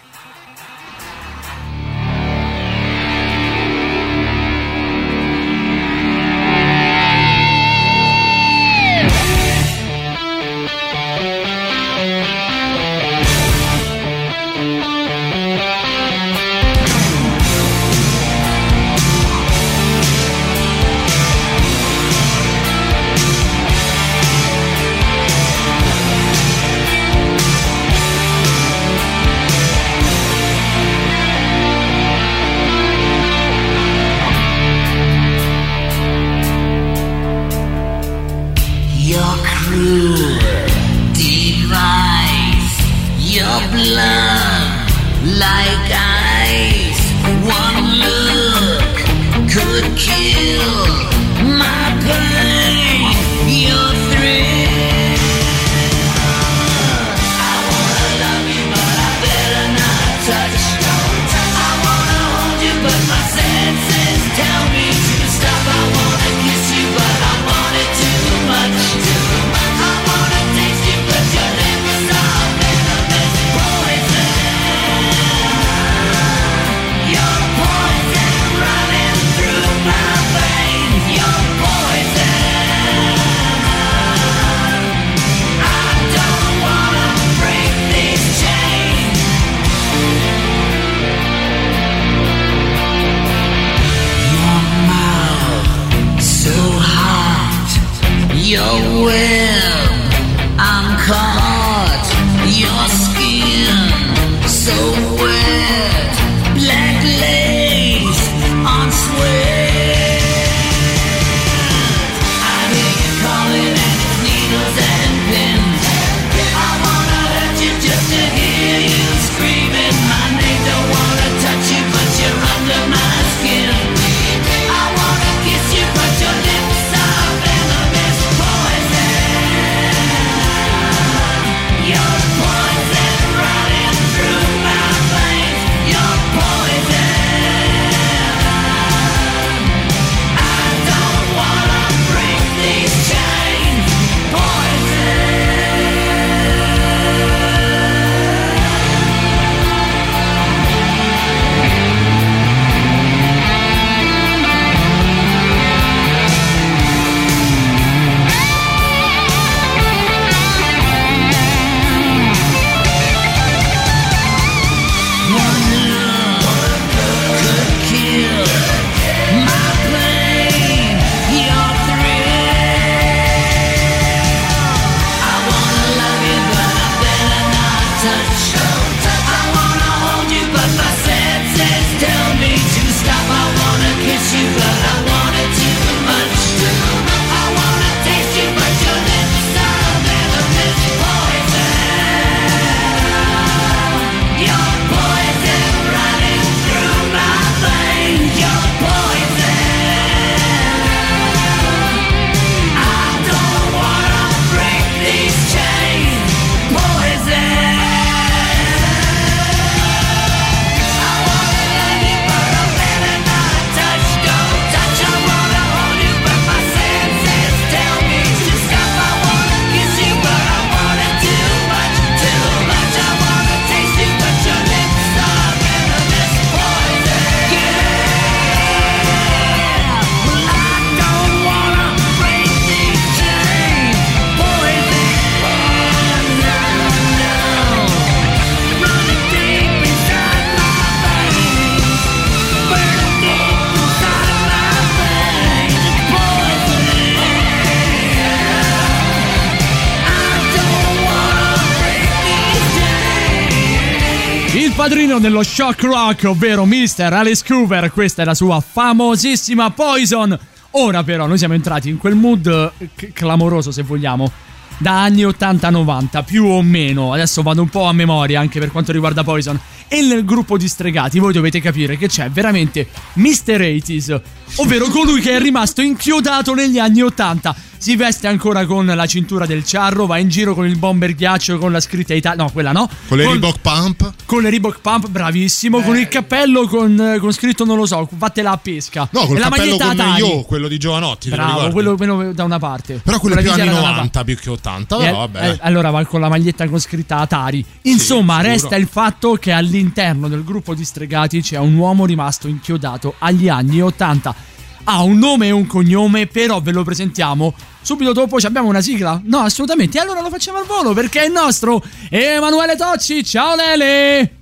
S5: Padrino dello shock rock, ovvero Mr. Alice Cooper, questa è la sua famosissima Poison. Ora però noi siamo entrati in quel mood eh, clamoroso, se vogliamo, da anni 80-90, più o meno. Adesso vado un po' a memoria anche per quanto riguarda Poison. E nel gruppo di stregati voi dovete capire che c'è veramente Mr. 80s, ovvero colui che è rimasto inchiodato negli anni 80. Si veste ancora con la cintura del ciarro, va in giro con il bomber ghiaccio con la scritta Italia. No, quella no.
S6: Con le Reebok Pump.
S5: Con le Reebok Pump, bravissimo. Con il cappello con, con scritto, non lo so, vattela a pesca.
S6: No, col
S5: e la
S6: cappello
S5: Atari.
S6: io, quello di Giovanotti.
S5: Bravo, quello, quello da una parte.
S6: Però quello è
S5: Con
S6: più anni
S5: visiera da una
S6: 90 più che 80.
S5: e
S6: Però vabbè.
S5: eh, allora va con la maglietta con scritta Atari. Insomma,
S6: sicuro.
S5: resta il fatto che all'interno del gruppo di stregati c'è un uomo rimasto inchiodato agli anni 80. Ha un nome e un cognome, però ve lo presentiamo. Subito dopo ci abbiamo una sigla? No, assolutamente. E allora lo facciamo al volo perché è il nostro Emanuele Tocci. Ciao Lele!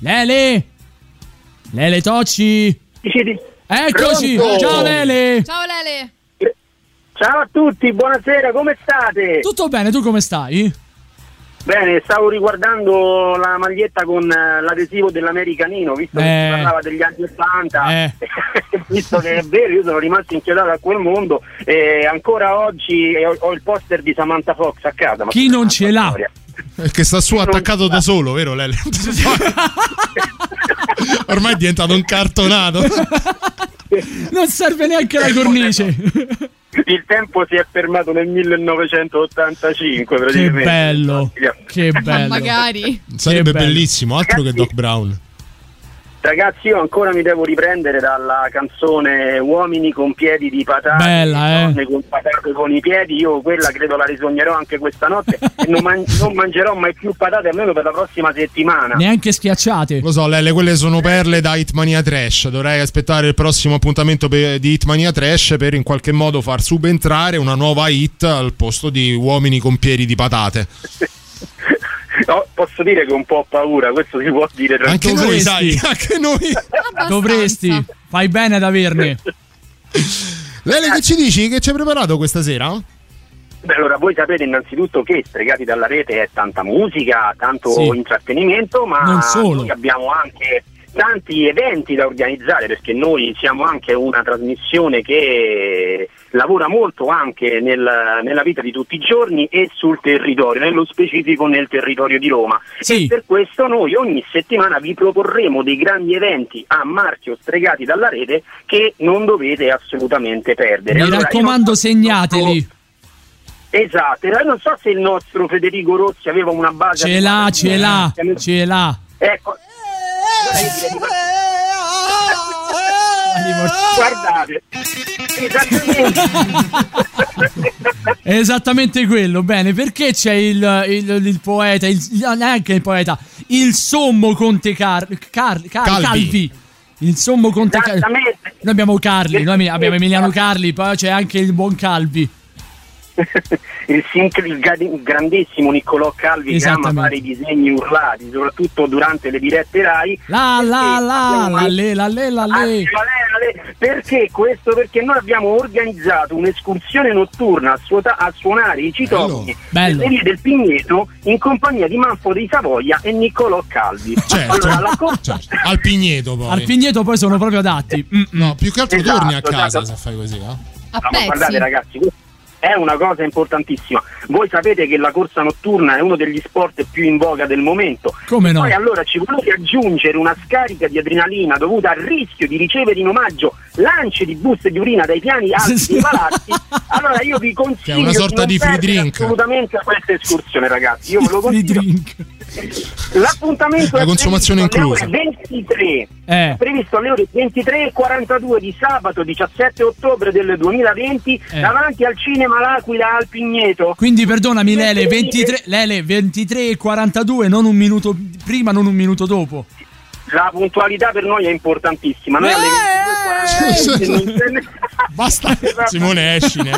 S5: Lele! Lele Tocci! Eccoci!
S27: Pronto?
S5: Ciao Lele!
S7: Ciao Lele.
S27: Ciao a tutti, buonasera, come state?
S5: Tutto bene, tu come stai?
S27: Bene, stavo riguardando la maglietta con eh, l'adesivo dell'americanino, visto che
S5: Eh.
S27: si parlava degli anni 80,
S5: Eh. (laughs)
S27: visto che è vero, io sono rimasto inchiodato a quel mondo e ancora oggi ho, ho il poster di Samantha Fox a casa. ma
S5: Chi non ce l'ha?
S27: storia.
S6: Che sta su attaccato da solo, vero Lele? (laughs) Ormai è diventato un cartonato.
S5: Non serve neanche la cornice. (laughs)
S27: Il tempo si è fermato nel 1985
S5: Che
S27: praticamente.
S5: bello. Che bello.
S7: Magari.
S6: Sarebbe
S5: Che bello.
S6: bellissimo, altro che Doc Brown.
S27: Ragazzi, io ancora mi devo riprendere dalla canzone Uomini con piedi di patate,
S5: Bella, eh.
S27: donne con patate con i piedi. Io quella credo la risognerò anche questa notte e non, man- non mangerò mai più patate almeno per la prossima settimana.
S5: Neanche schiacciate.
S6: Lo so, Lele, quelle sono perle da Hitmania Trash. Dovrei aspettare il prossimo appuntamento pe- di Hitmania Trash per in qualche modo far subentrare una nuova hit al posto di uomini con piedi di patate. (laughs)
S27: No, posso dire che ho un po' ho paura, questo si può dire (laughs)
S6: Anche noi, sai, anche noi.
S5: Dovresti. Fai bene ad averne. (laughs)
S6: Lele, che ci dici? Che ci hai preparato questa sera?
S27: Beh, allora, voi sapete innanzitutto che Stregati dalla rete è tanta musica, tanto
S5: Sì.
S27: intrattenimento, ma
S5: Non solo.
S27: noi abbiamo anche tanti eventi da organizzare perché noi siamo anche una trasmissione che lavora molto anche nel- nella vita di tutti i giorni e sul territorio, nello specifico nel territorio di Roma.
S5: Sì.
S27: E per questo noi ogni settimana vi proporremo dei grandi eventi a marchio Stregati dalla rete che non dovete assolutamente perdere.
S5: Mi
S27: Allora,
S5: raccomando, segnateli.
S27: Esatto, non so se il nostro Federico Rossi aveva una base.
S5: Ce l'ha, ce l'ha, ce l'ha.
S27: Ecco. Guardate, esattamente.
S5: È (laughs) esattamente quello. Bene, perché c'è il, il- il poeta, il, neanche il poeta, il sommo conte Car- Car- Car-
S6: Calvi.
S5: Calvi. Il sommo conte Calvi. Noi abbiamo Carli, noi abbiamo Emiliano Carli, poi c'è anche il buon Calvi. (laughs)
S27: il, il gra- il grandissimo Niccolò Calvi che ama fare i disegni urlati, soprattutto durante le dirette Rai.
S5: La la la la le la le la
S27: Ah,
S5: le.
S27: lei- Perché questo? Perché noi abbiamo organizzato un'escursione notturna a, suota- a suonare i citofoni vie del Pigneto in compagnia di Manfo di Savoia e Niccolò Calvi.
S6: Certo.
S27: Allora, la co-
S6: Certo. Al Pigneto poi.
S5: Al Pigneto poi sono proprio adatti. Mm.
S6: No, più che altro
S27: Esatto,
S6: torni a casa
S27: esatto.
S6: se fai così, eh?
S7: A
S27: No, guardate ragazzi, questa è una cosa importantissima. Voi sapete che la corsa notturna è uno degli sport più in voga del momento.
S5: Come no?
S27: Poi allora ci volete aggiungere una scarica di adrenalina dovuta al rischio di ricevere in omaggio lanci di buste di urina dai piani alti dei palazzi. (laughs) Allora io vi consiglio
S6: una sorta
S27: non
S6: di free drink.
S27: assolutamente questa escursione ragazzi. Io ve lo consiglio. L'appuntamento
S6: La
S27: è
S6: consumazione
S27: previsto alle
S6: inclusa.
S27: ore 23
S5: Eh.
S27: previsto alle ore 23.42 di sabato 17 ottobre del 2020
S5: Eh.
S27: davanti al cinema L'Aquila al Pigneto.
S5: Quindi perdonami Lele, 23, Lele, 23 e 42, non un minuto prima, non un minuto dopo.
S27: La puntualità per noi è importantissima. Noi alle
S5: Eh.
S27: 22.40 (laughs) ce ne-
S6: Basta, (laughs) Simone escine.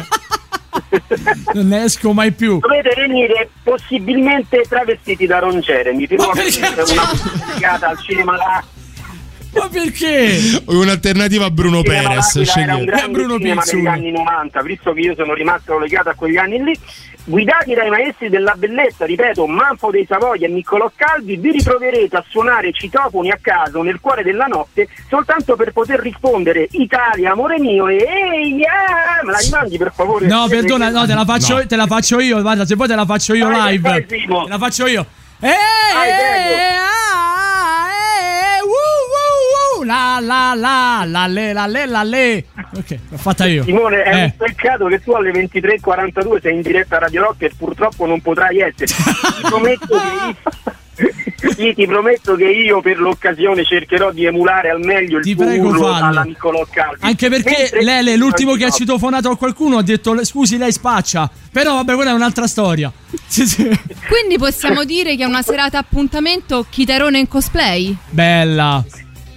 S6: (laughs)
S5: Non ne esco mai più.
S27: Dovete venire possibilmente travestiti da Ron Jeremy. Vi
S5: Ma
S27: ricordo
S5: perché?
S27: che c'è una pubblicata al cinema L'Aquila.
S5: Ma perché?
S6: Un'alternativa a Bruno Perez.
S27: Era un grande
S5: Bruno
S27: cinema
S5: Pizzullo.
S27: negli anni 90, visto che io sono rimasto legato a quegli anni lì. Guidati dai maestri della bellezza, ripeto, Manfo dei Savoia e Niccolò Calvi, vi ritroverete a suonare citofoni a caso nel cuore della notte soltanto per poter rispondere Italia, amore mio e ehi, yeah! me la rimandi per favore?
S5: No, perdona, no, te la faccio,
S6: No.
S5: te la faccio io. Guarda, se poi te la faccio io
S27: Vai,
S5: live. Te la faccio io. Eh, la la la la le la le la le. Ok, l'ho fatta io.
S27: Simone, è
S5: Eh.
S27: un peccato che tu alle 23.42 sei in diretta a Radio Rock e purtroppo non potrai essere. (laughs) Ti prometto che io, sì, ti prometto che io per l'occasione cercherò di emulare al meglio il
S5: Ti
S27: tuo
S5: prego,
S27: urlo
S5: fallo.
S27: alla Niccolò Calvi.
S5: Anche perché
S27: Mentre-
S5: Lele, l'ultimo che ha citofonato a qualcuno, ha detto scusi, lei spaccia. Però vabbè, quella è un'altra storia. (laughs) Sì, sì.
S7: Quindi possiamo dire che è una serata appuntamento Chiterone in cosplay?
S5: Bella.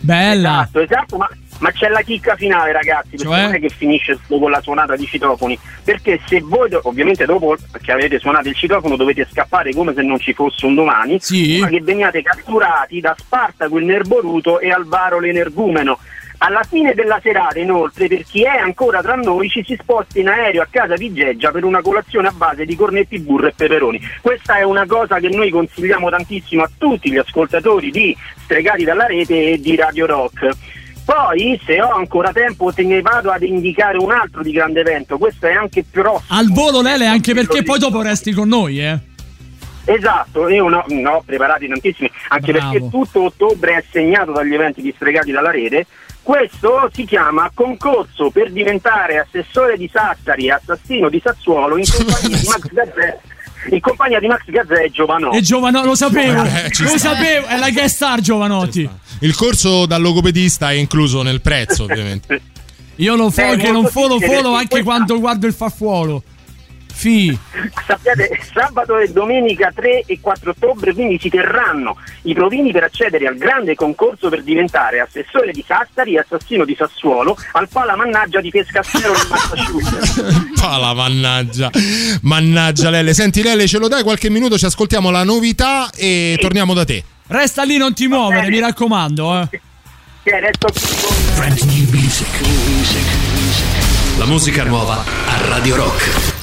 S5: Bella.
S27: Esatto, esatto, ma, ma c'è la chicca finale, ragazzi,
S5: Cioè?
S27: non è che finisce solo con la suonata di citofoni. Perché se voi, ovviamente, dopo che avete suonato il citofono, dovete scappare come se non ci fosse un domani, ma che veniate catturati da Spartaco il Nerboruto e Alvaro l'Energumeno. Alla fine della serata, inoltre, per chi è ancora tra noi, ci si sposta in aereo a casa di Geggia per una colazione a base di cornetti, burro e peperoni. Questa è una cosa che noi consigliamo tantissimo a tutti gli ascoltatori di Stregati dalla Rete e di Radio Rock. Poi, se ho ancora tempo, te ne vado ad indicare un altro di grande evento. Questo è anche prossimo.
S5: Al volo, Lele, anche perché poi dopo resti con noi, eh.
S27: Esatto, io no, ne ho preparati tantissimi, anche
S5: Bravo.
S27: perché tutto ottobre è segnato dagli eventi di Stregati dalla Rete. Questo si chiama concorso per diventare assessore di Sassari e assassino di Sassuolo in compagnia di (laughs) Max Gazzè, in compagnia di Max Gazzè e Giovanotti.
S5: E Giovanotti, lo sapevo.
S6: Eh,
S5: lo
S6: sta.
S5: sapevo, è la guest star Giovanotti.
S6: Il corso da logopedista è incluso nel prezzo, ovviamente.
S5: Io lo
S27: Beh,
S5: follow che non follow
S27: perché
S5: anche quando guardo il farfuolo. Fi.
S27: Sappiate, sabato e domenica 3 e 4 ottobre quindi si terranno i provini per accedere al grande concorso per diventare assessore di Sassari e assassino di Sassuolo al Pala Mannaggia di Pescassero di Massachusetts. (laughs)
S6: Pala, mannaggia. Mannaggia Lele. Senti Lele, ce lo dai qualche minuto, ci ascoltiamo la novità e torniamo da te.
S5: Resta lì, non ti muovere, mi raccomando, eh.
S27: Che resto
S1: Brand new music. La musica nuova a Radio Rock.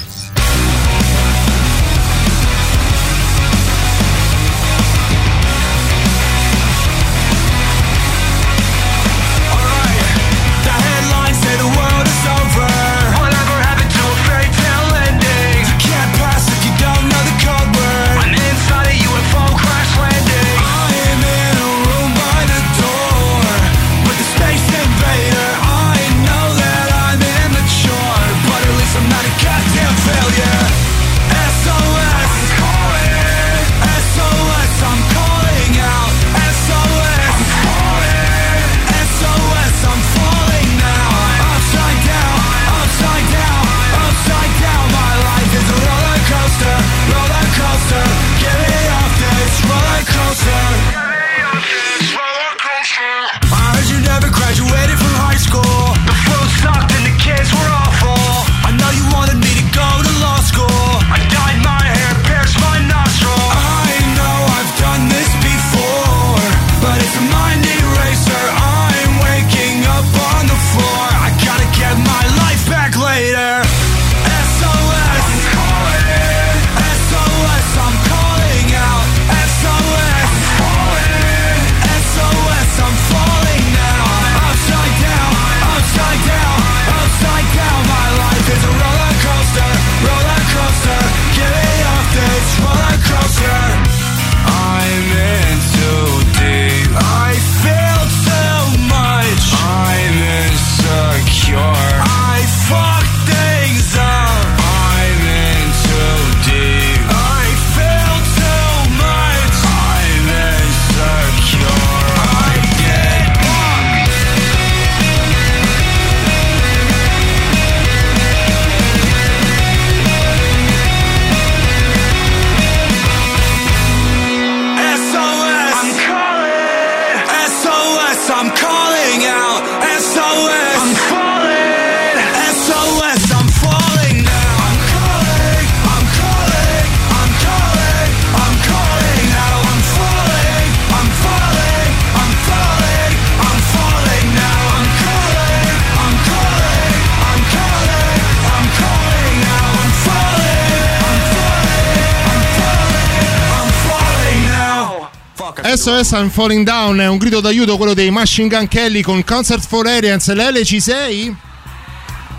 S25: SOS I'm Falling Down
S6: è un grido d'aiuto quello dei Machine Gun Kelly con Concert for Aliens. Lele ci sei?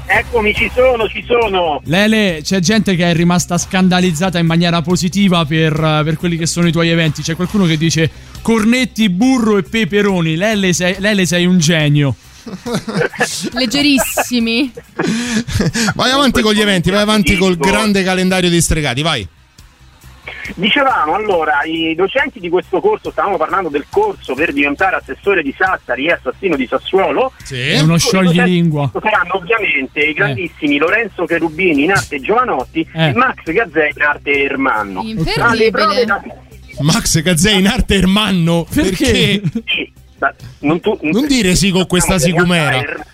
S27: Eccomi, ci sono, ci sono.
S5: Lele, c'è gente che è rimasta scandalizzata in maniera positiva per, per quelli che sono i tuoi eventi. C'è qualcuno che dice cornetti, burro e peperoni. Lele sei, Lele sei un genio. (laughs)
S7: Leggerissimi.
S6: Vai avanti con gli eventi, vai avanti col grande calendario di stregati, vai.
S27: Dicevamo allora, i docenti di questo corso, stavamo parlando del corso per diventare assessore di Sassari e assassino di Sassuolo.
S5: È uno scioglilingua.
S27: Saranno ovviamente i grandissimi Lorenzo Cherubini in arte Giovanotti
S5: Eh.
S27: e Max Gazzè in arte Ermanno.
S7: Imperdibile.
S27: Tra le prove da-
S6: Max Gazzè in arte Ermanno.
S5: Perché?
S27: Sì, ma non, tu-
S6: Non dire sì con questa
S27: diciamo
S6: sicumera.
S27: er-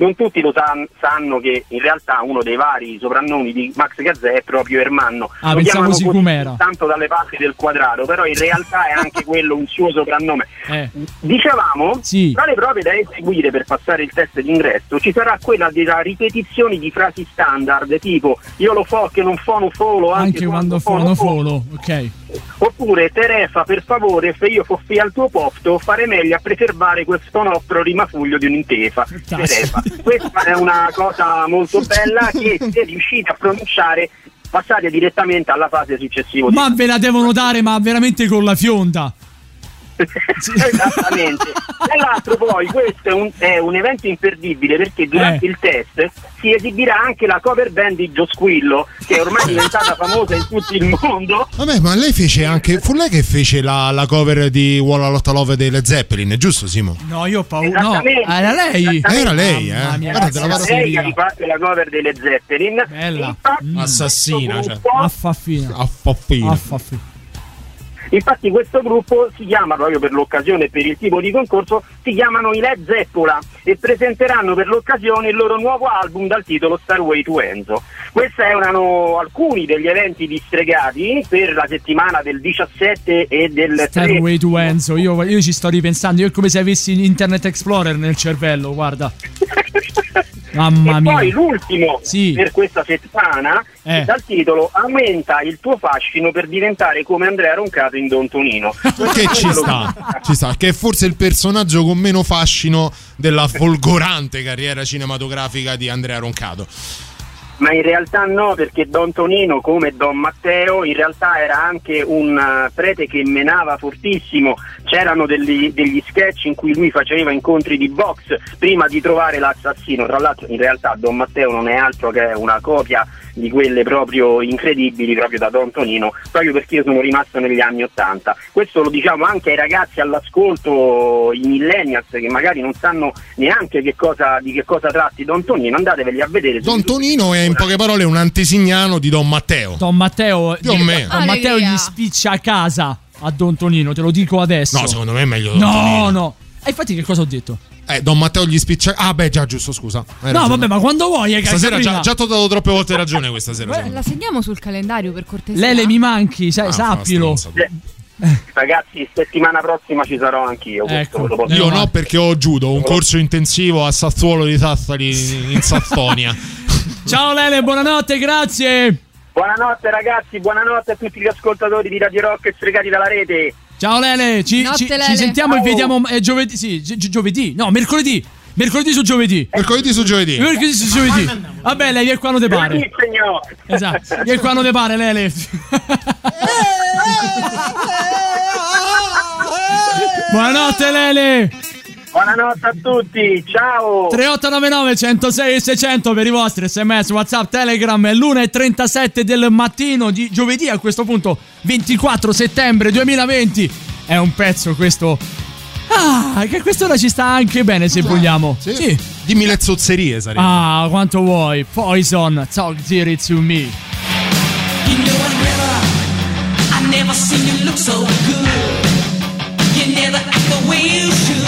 S27: Non tutti lo san- sanno che in realtà uno dei vari soprannomi di Max Gazzè è proprio Ermanno.
S5: Ah,
S27: lo chiamano così
S5: sicumera.
S27: tanto dalle parti del quadrato, però in realtà è anche (laughs) quello un suo soprannome.
S5: Eh.
S27: Dicevamo,
S5: Sì.
S27: tra le prove da eseguire per passare il test d'ingresso ci sarà quella della ripetizione di frasi standard, tipo io lo so che non fono folo anche,
S5: Anche quando fono folo. Ok.
S27: Oppure Terefa, per favore, se io fossi al tuo posto, fare meglio a preservare questo nostro rimafuglio di un'intefa. Terefa. Questa è una cosa molto bella che se riuscite a pronunciare passate direttamente alla fase successiva.
S5: Ma ve la devono dare, ma veramente con la fionda. (laughs)
S27: Esattamente. Tra l'altro poi questo è un, è un evento imperdibile perché durante
S5: Eh.
S27: il test si esibirà anche la cover band di Giosquillo, che è ormai diventata famosa in tutto il mondo.
S6: Vabbè, ma lei fece anche. Fu lei che fece la, la cover di Walla Lotta Love delle Zeppelin, giusto Simo?
S5: No, io ho paura. No, era lei.
S6: Era lei, eh.
S5: Mamma mia,
S6: Guarda, te la
S27: Lei ha rifatto la cover delle Zeppelin.
S5: Bella.
S27: Infatti,
S6: Assassina, cioè.
S5: Affaffina.
S6: Affaffina.
S5: Affaffina.
S27: Infatti questo gruppo si chiama proprio per l'occasione e per il tipo di concorso si chiamano i Led Zeppola e presenteranno per l'occasione il loro nuovo album dal titolo Starway to Enzo. Questi erano alcuni degli eventi distregati per la settimana del 17 e del 3
S5: Stairway to Enzo. Io, io ci sto ripensando. Io è come se avessi Internet Explorer nel cervello. Guarda. (laughs) Mamma
S27: e
S5: mia.
S27: poi l'ultimo
S5: Sì.
S27: per questa settimana
S5: Eh.
S27: dal titolo Aumenta il tuo fascino per diventare come Andrea Roncato in Don Tonino.
S6: Che ci sta, ci sta, che è forse il personaggio con meno fascino della folgorante carriera cinematografica di Andrea Roncato.
S27: Ma in realtà no, perché Don Tonino, come Don Matteo, in realtà era anche un eh, prete che menava fortissimo. C'erano degli, degli sketch in cui lui faceva incontri di box prima di trovare l'assassino. Tra l'altro, in realtà, Don Matteo non è altro che una copia di quelle proprio incredibili, proprio da Don Tonino, proprio perché io sono rimasto negli anni Ottanta. Questo lo diciamo anche ai ragazzi all'ascolto, i millennials che magari non sanno neanche che cosa, di che cosa tratti Don Tonino, andateveli a vedere.
S6: Don Tonino è in poche parole un antesignano di Don Matteo.
S5: Don Matteo,
S6: Più o meno.
S5: Don Matteo gli spiccia a casa a Don Tonino, te lo dico adesso.
S6: No, secondo me è meglio Don
S5: No,
S6: Tonino.
S5: no. E infatti che cosa ho detto?
S6: Eh, Don Matteo gli spiccia. Ah, beh, già, giusto, scusa. Hai
S5: No,
S6: ragione.
S5: vabbè, ma quando vuoi, eh,
S6: Stasera già, già ti ho dato troppe volte ragione questa sera.
S7: La segniamo sul calendario per cortesia.
S5: Lele mi manchi, sai,
S6: Ah,
S5: sappilo.
S27: Ragazzi, settimana prossima ci sarò anch'io.
S5: Ecco.
S6: Io no, perché ho judo, un corso intensivo a Sassuolo di Sassari in Sassonia. (laughs)
S5: Ciao Lele, buonanotte, grazie.
S27: Buonanotte ragazzi, buonanotte a tutti gli ascoltatori di Radio Rock e sfregati dalla rete.
S5: Ciao Lele, ci,
S27: Notte,
S5: ci- ci
S27: Lele.
S5: sentiamo e
S27: Ciao.
S5: vediamo eh, giovedì. Sì, gi- gi- giovedì. No, mercoledì. Mercoledì su giovedì.
S6: Mercoledì su giovedì.
S5: Mercoledì su giovedì. Vabbè, lei vieni quando te pare.
S27: Sì, signor.
S5: Esatto. Vieni quando te pare, Lele. (laughs) Buonanotte, Lele.
S27: Buonanotte a tutti, ciao.
S5: 3899 106 e 600 per i vostri sms, whatsapp, telegram è l'1.37 del mattino di giovedì a questo punto 24 settembre 2020 è un pezzo questo ah che a quest'ora ci sta anche bene se vogliamo sì.
S6: Dimmi le zozzerie sarebbe.
S5: ah quanto vuoi Poison talk dirty to me
S25: You know I never, I never seen you look so good. You never act the way you should.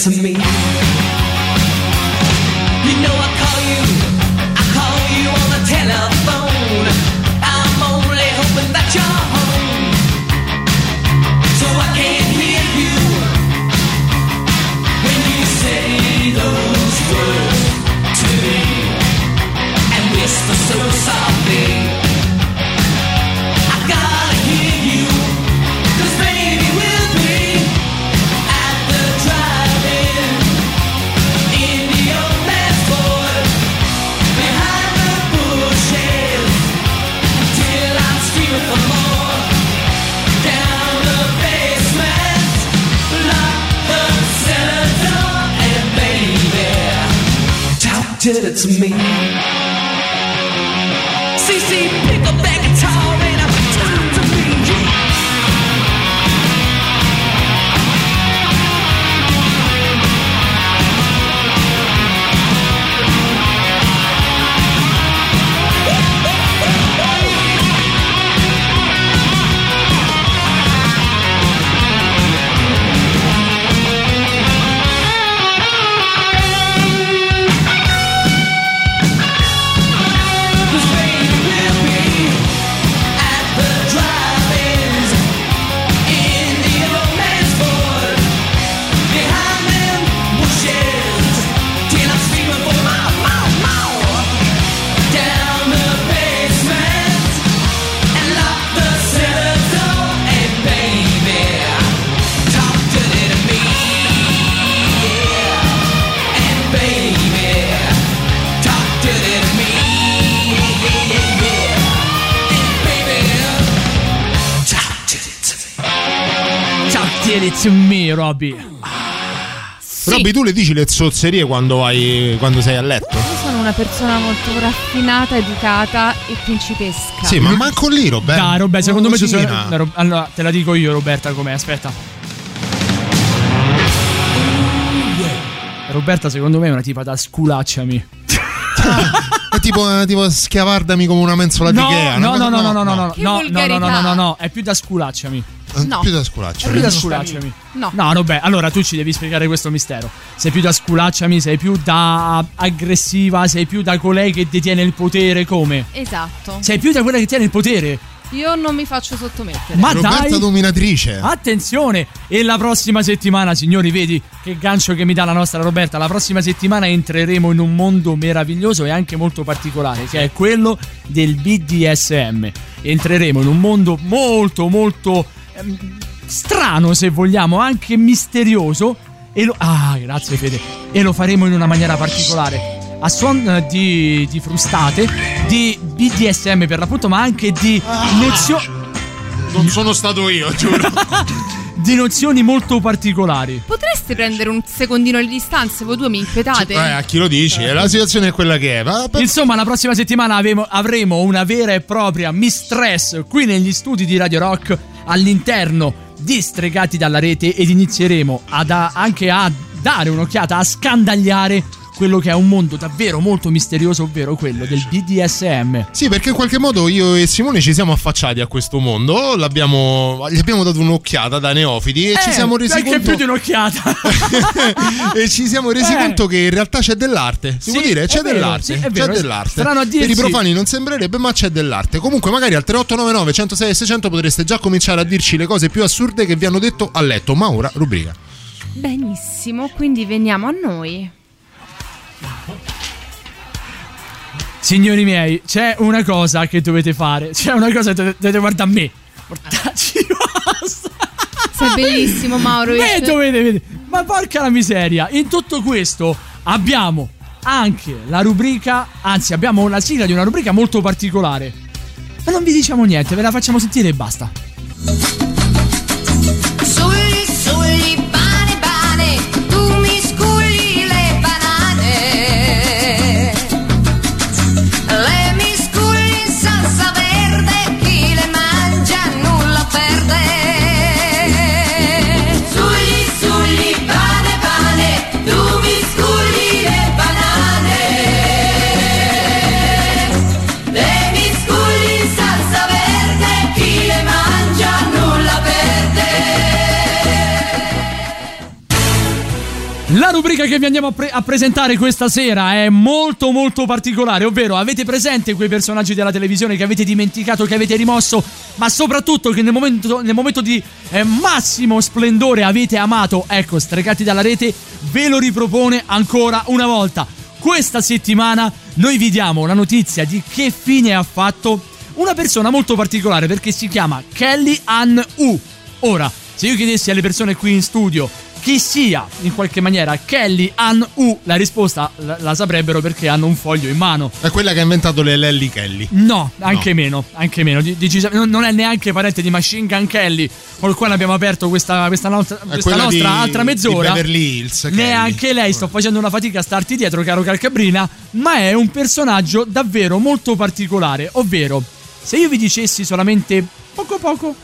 S25: To
S20: me. Talk to it to me. To me,
S5: Robby.
S6: Robby, tu le dici le zozzerie quando, vai, quando sei a letto?
S7: Io sono una persona molto raffinata, educata e principesca.
S6: Sì, ma manco lì, Roberto.
S5: Dai, Roberta, secondo me ci sono. Allora, te la dico io, Roberta, com'è? Aspetta. Roberta, secondo me, è una tipa da sculacciami.
S6: È tipo, eh, tipo schiavardami come una mensola
S5: No,
S6: di Ikea.
S5: no,
S6: una
S5: no,
S6: cosa-
S5: no, no, no, no,
S7: Che
S5: no, no, no, no, no,
S7: volgarità.
S5: no, no, è più da sculacciami.
S6: Eh,
S7: No.
S6: Più da sculaccia.
S5: È più da sculacciami.
S7: No.
S5: No, vabbè, allora tu ci devi spiegare questo mistero. Sei più da sculacciami, sei più da aggressiva, sei più da colei che detiene il potere, come?
S7: Esatto.
S5: Sei più da quella che tiene il potere.
S7: Io non mi faccio sottomettere.
S5: Ma
S6: Roberta
S5: dai!
S6: dominatrice.
S5: Attenzione! E la prossima settimana, signori, vedi che gancio che mi dà la nostra Roberta. La prossima settimana entreremo in un mondo meraviglioso e anche molto particolare, che è quello del BDSM. Entreremo in un mondo molto, molto strano, se vogliamo, anche misterioso. E lo, ah, grazie Fede. E lo faremo in una maniera particolare. A suon di, di frustate, di BDSM per l'appunto, ma anche di nozioni.
S6: Non sono stato io, giuro. (laughs)
S5: di nozioni molto particolari.
S7: Potreste prendere un secondino di distanza? Voi due mi inquietate?
S6: Eh, a chi lo dici? La situazione è quella che è. Va- per-
S5: Insomma, la prossima settimana avemo- avremo una vera e propria mistress qui negli studi di Radio Rock all'interno di Stregati dalla rete ed inizieremo ad a- anche a dare un'occhiata, a scandagliare quello che è un mondo davvero molto misterioso, ovvero quello del BDSM.
S6: Sì, perché in qualche modo io e Simone ci siamo affacciati a questo mondo, l'abbiamo, gli abbiamo dato un'occhiata da neofiti e ci
S5: Eh,
S6: siamo resi
S5: anche
S6: conto
S5: più di un'occhiata. (laughs)
S6: e ci siamo resi
S5: Eh.
S6: conto che in realtà c'è dell'arte. Si
S5: Sì,
S6: può dire? C'è
S5: vero,
S6: dell'arte.
S5: sì,
S6: c'è dell'arte.
S5: A
S6: Per i profani non sembrerebbe, ma c'è dell'arte. Comunque, magari al 3899 106 e 600 potreste già cominciare a dirci le cose più assurde che vi hanno detto a letto. Ma ora, rubrica.
S7: Benissimo, quindi veniamo a noi.
S5: Signori miei, c'è una cosa che dovete fare. C'è una cosa che dovete, guardare a me. Portacci
S7: Sei (laughs) bellissimo, Mauro. Io-
S5: dovete vedere. Ma porca la miseria. In tutto questo abbiamo anche la rubrica, anzi abbiamo la sigla di una rubrica molto particolare. Ma non vi diciamo niente, ve la facciamo sentire e basta. Rubrica che vi andiamo a, pre- a presentare questa sera è molto molto particolare, ovvero avete presente quei personaggi della televisione che avete dimenticato, che avete rimosso, ma soprattutto che nel momento, nel momento di eh, massimo splendore avete amato, ecco, Stregati dalla rete ve lo ripropone ancora una volta. Questa settimana noi vi diamo la notizia di che fine ha fatto una persona molto particolare perché si chiama Kelly Ann U. Ora, se io chiedessi alle persone qui in studio chi sia in qualche maniera Kelly Ann U, la risposta la, la saprebbero perché hanno un foglio in mano.
S6: È quella che ha inventato le Lelly Kelly.
S5: No, anche meno, anche meno. Di- decisa- non, non è neanche parente di Machine Gun Kelly, con il quale abbiamo aperto questa, questa nostra, questa nostra
S6: di-
S5: altra
S6: di
S5: mezz'ora.
S6: Beverly Hills, Kelly.
S5: Neanche lei, sto facendo una fatica a starti dietro, caro Calcabrina, ma è un personaggio davvero molto particolare, ovvero se io vi dicessi solamente poco poco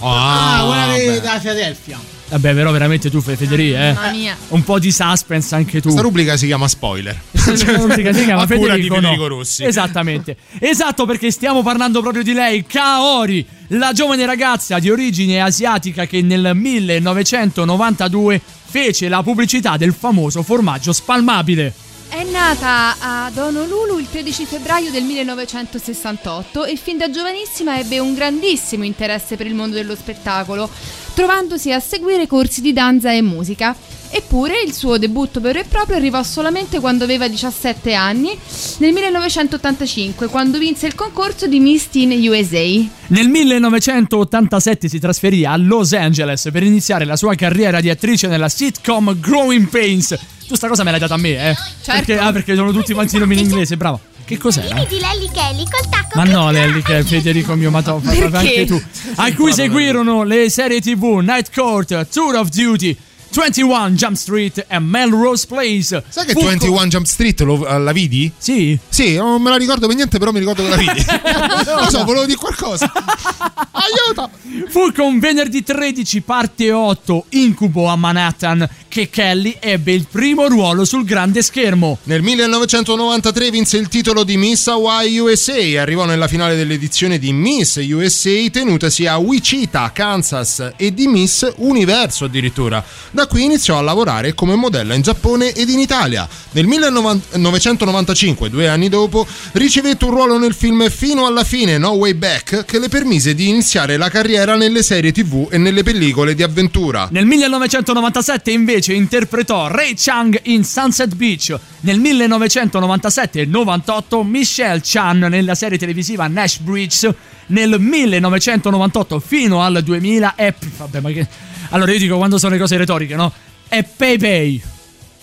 S8: Ah, quella di- da Philadelphia.
S5: Vabbè, però veramente tu fai Federico, eh.
S7: Mamma mia.
S5: Un po' di suspense anche tu.
S6: Questa rubrica si chiama spoiler. (laughs)
S5: Questa rubrica si (laughs) chiama
S6: di
S5: Federico, no.
S6: Federico Rossi.
S5: Esattamente. Esatto, perché stiamo parlando proprio di lei, Kaori, la giovane ragazza di origine asiatica che nel 1992 fece la pubblicità del famoso formaggio spalmabile.
S7: È nata ad Honolulu il 13 febbraio del 1968 e fin da giovanissima ebbe un grandissimo interesse per il mondo dello spettacolo, trovandosi a seguire corsi di danza e musica. Eppure il suo debutto vero e proprio arrivò solamente quando aveva 17 anni, nel 1985, quando vinse il concorso di Miss Teen USA.
S5: Nel 1987 si trasferì a Los Angeles per iniziare la sua carriera di attrice nella sitcom Growing Pains. Tu sta cosa me l'hai data a me, eh? Perché, ah, perché sono tutti quanti nomi in inglese, bravo. Che cos'era?
S28: di Lelly Kelly col tacco
S5: Ma no, Lelly, che è Federico mio, ma anche tu. A cui seguirono le serie TV Night Court, Tour of Duty, 21 Jump Street e Melrose Place.
S6: Sai che
S5: Fu
S6: 21 Jump Street lo- eh, la vidi?
S5: Sì.
S6: Sì, non me la ricordo per niente, però mi ricordo che la vidi. (laughs) non lo so, volevo dire qualcosa. (laughs) Aiuto!
S5: Fu con venerdì 13 parte 8 Incubo a Manhattan che Kelly ebbe il primo ruolo sul grande schermo.
S6: Nel 1993 vinse il titolo di Miss Hawaii USA e arrivò nella finale dell'edizione di Miss USA tenutasi a Wichita, Kansas e di Miss Universo addirittura. Da qui iniziò a lavorare come modella in Giappone ed in Italia. Nel 1995, due anni dopo, ricevette un ruolo nel film Fino alla fine No Way Back che le permise di iniziare la carriera nelle serie tv e nelle pellicole di avventura.
S5: Nel 1997 invece interpretò Ray Chang in Sunset Beach. Nel 1997 e 98 Michelle Chan nella serie televisiva Nash Bridges. Nel 1998 fino al 2000 è... Vabbè, ma che... Allora io dico quando sono le cose retoriche, no? È Pei Pei.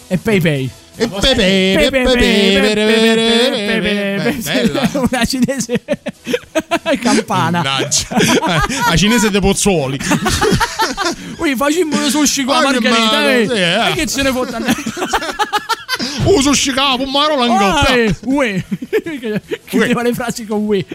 S5: È Pei Pei.
S6: E Pepe, Pepe, Pepe, bella.
S5: Una cinese campana.
S6: La cinese dei pozzuoli.
S5: Ui, facciamo lo sushi con la
S6: Ah, che
S5: margherita, eh.
S6: eh.
S5: Ma che ce ne può andare?
S6: Oh, sushi capo, maro
S5: Ah,
S6: langoppa.
S5: eh, Ue. Chiudeva le frasi con Ue.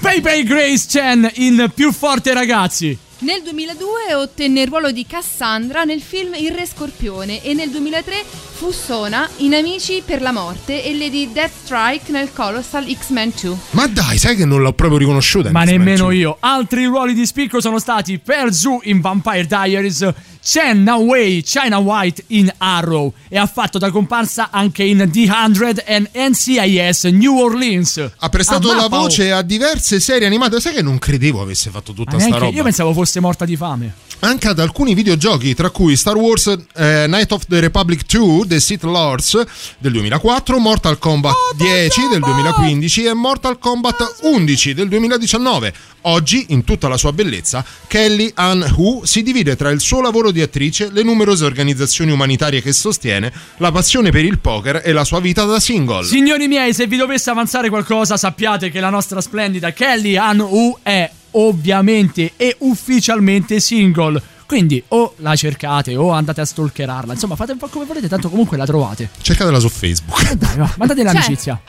S5: Pei Pei Grace Chen in Più forte ragazzi.
S7: Nel 2002 ottenne il ruolo di Cassandra nel film Il Re Scorpione e nel 2003 fu Sona in Amici per la morte e Lady Deathstrike nel Colossal X-Men 2.
S6: Ma dai, sai che non l'ho proprio riconosciuta. in
S5: Ma
S6: X-Men
S5: nemmeno
S6: 2.
S5: io. Altri ruoli di spicco sono stati Per Zhu in Vampire Diaries, Chen Na Wei, China White in Arrow e ha fatto da comparsa anche in The 100 and NCIS New Orleans.
S6: Ha prestato
S5: Ah,
S6: la voce a diverse serie animate. Sai che non credevo avesse fatto tutta
S5: Ma
S6: sta roba.
S5: Io pensavo fosse morta di fame.
S6: Anche ad alcuni videogiochi, tra cui Star Wars eh, Night of the Republic 2 The Sith Lords del 2004, Mortal Kombat 10 del 2015 e Mortal Kombat 11 del 2019. Oggi, in tutta la sua bellezza, Kelly Ann Hu si divide tra il suo lavoro di attrice, le numerose organizzazioni umanitarie che sostiene, la passione per il poker e la sua vita da single.
S5: Signori miei, se vi dovesse avanzare qualcosa, sappiate che la nostra splendida Kelly Ann U è ovviamente e ufficialmente single. Quindi o la cercate o andate a stalkerarla. Insomma, fate un po' come volete, tanto comunque la trovate.
S6: Cercatela su Facebook.
S5: Dai, va, mandate
S7: Cioè.
S5: l'amicizia.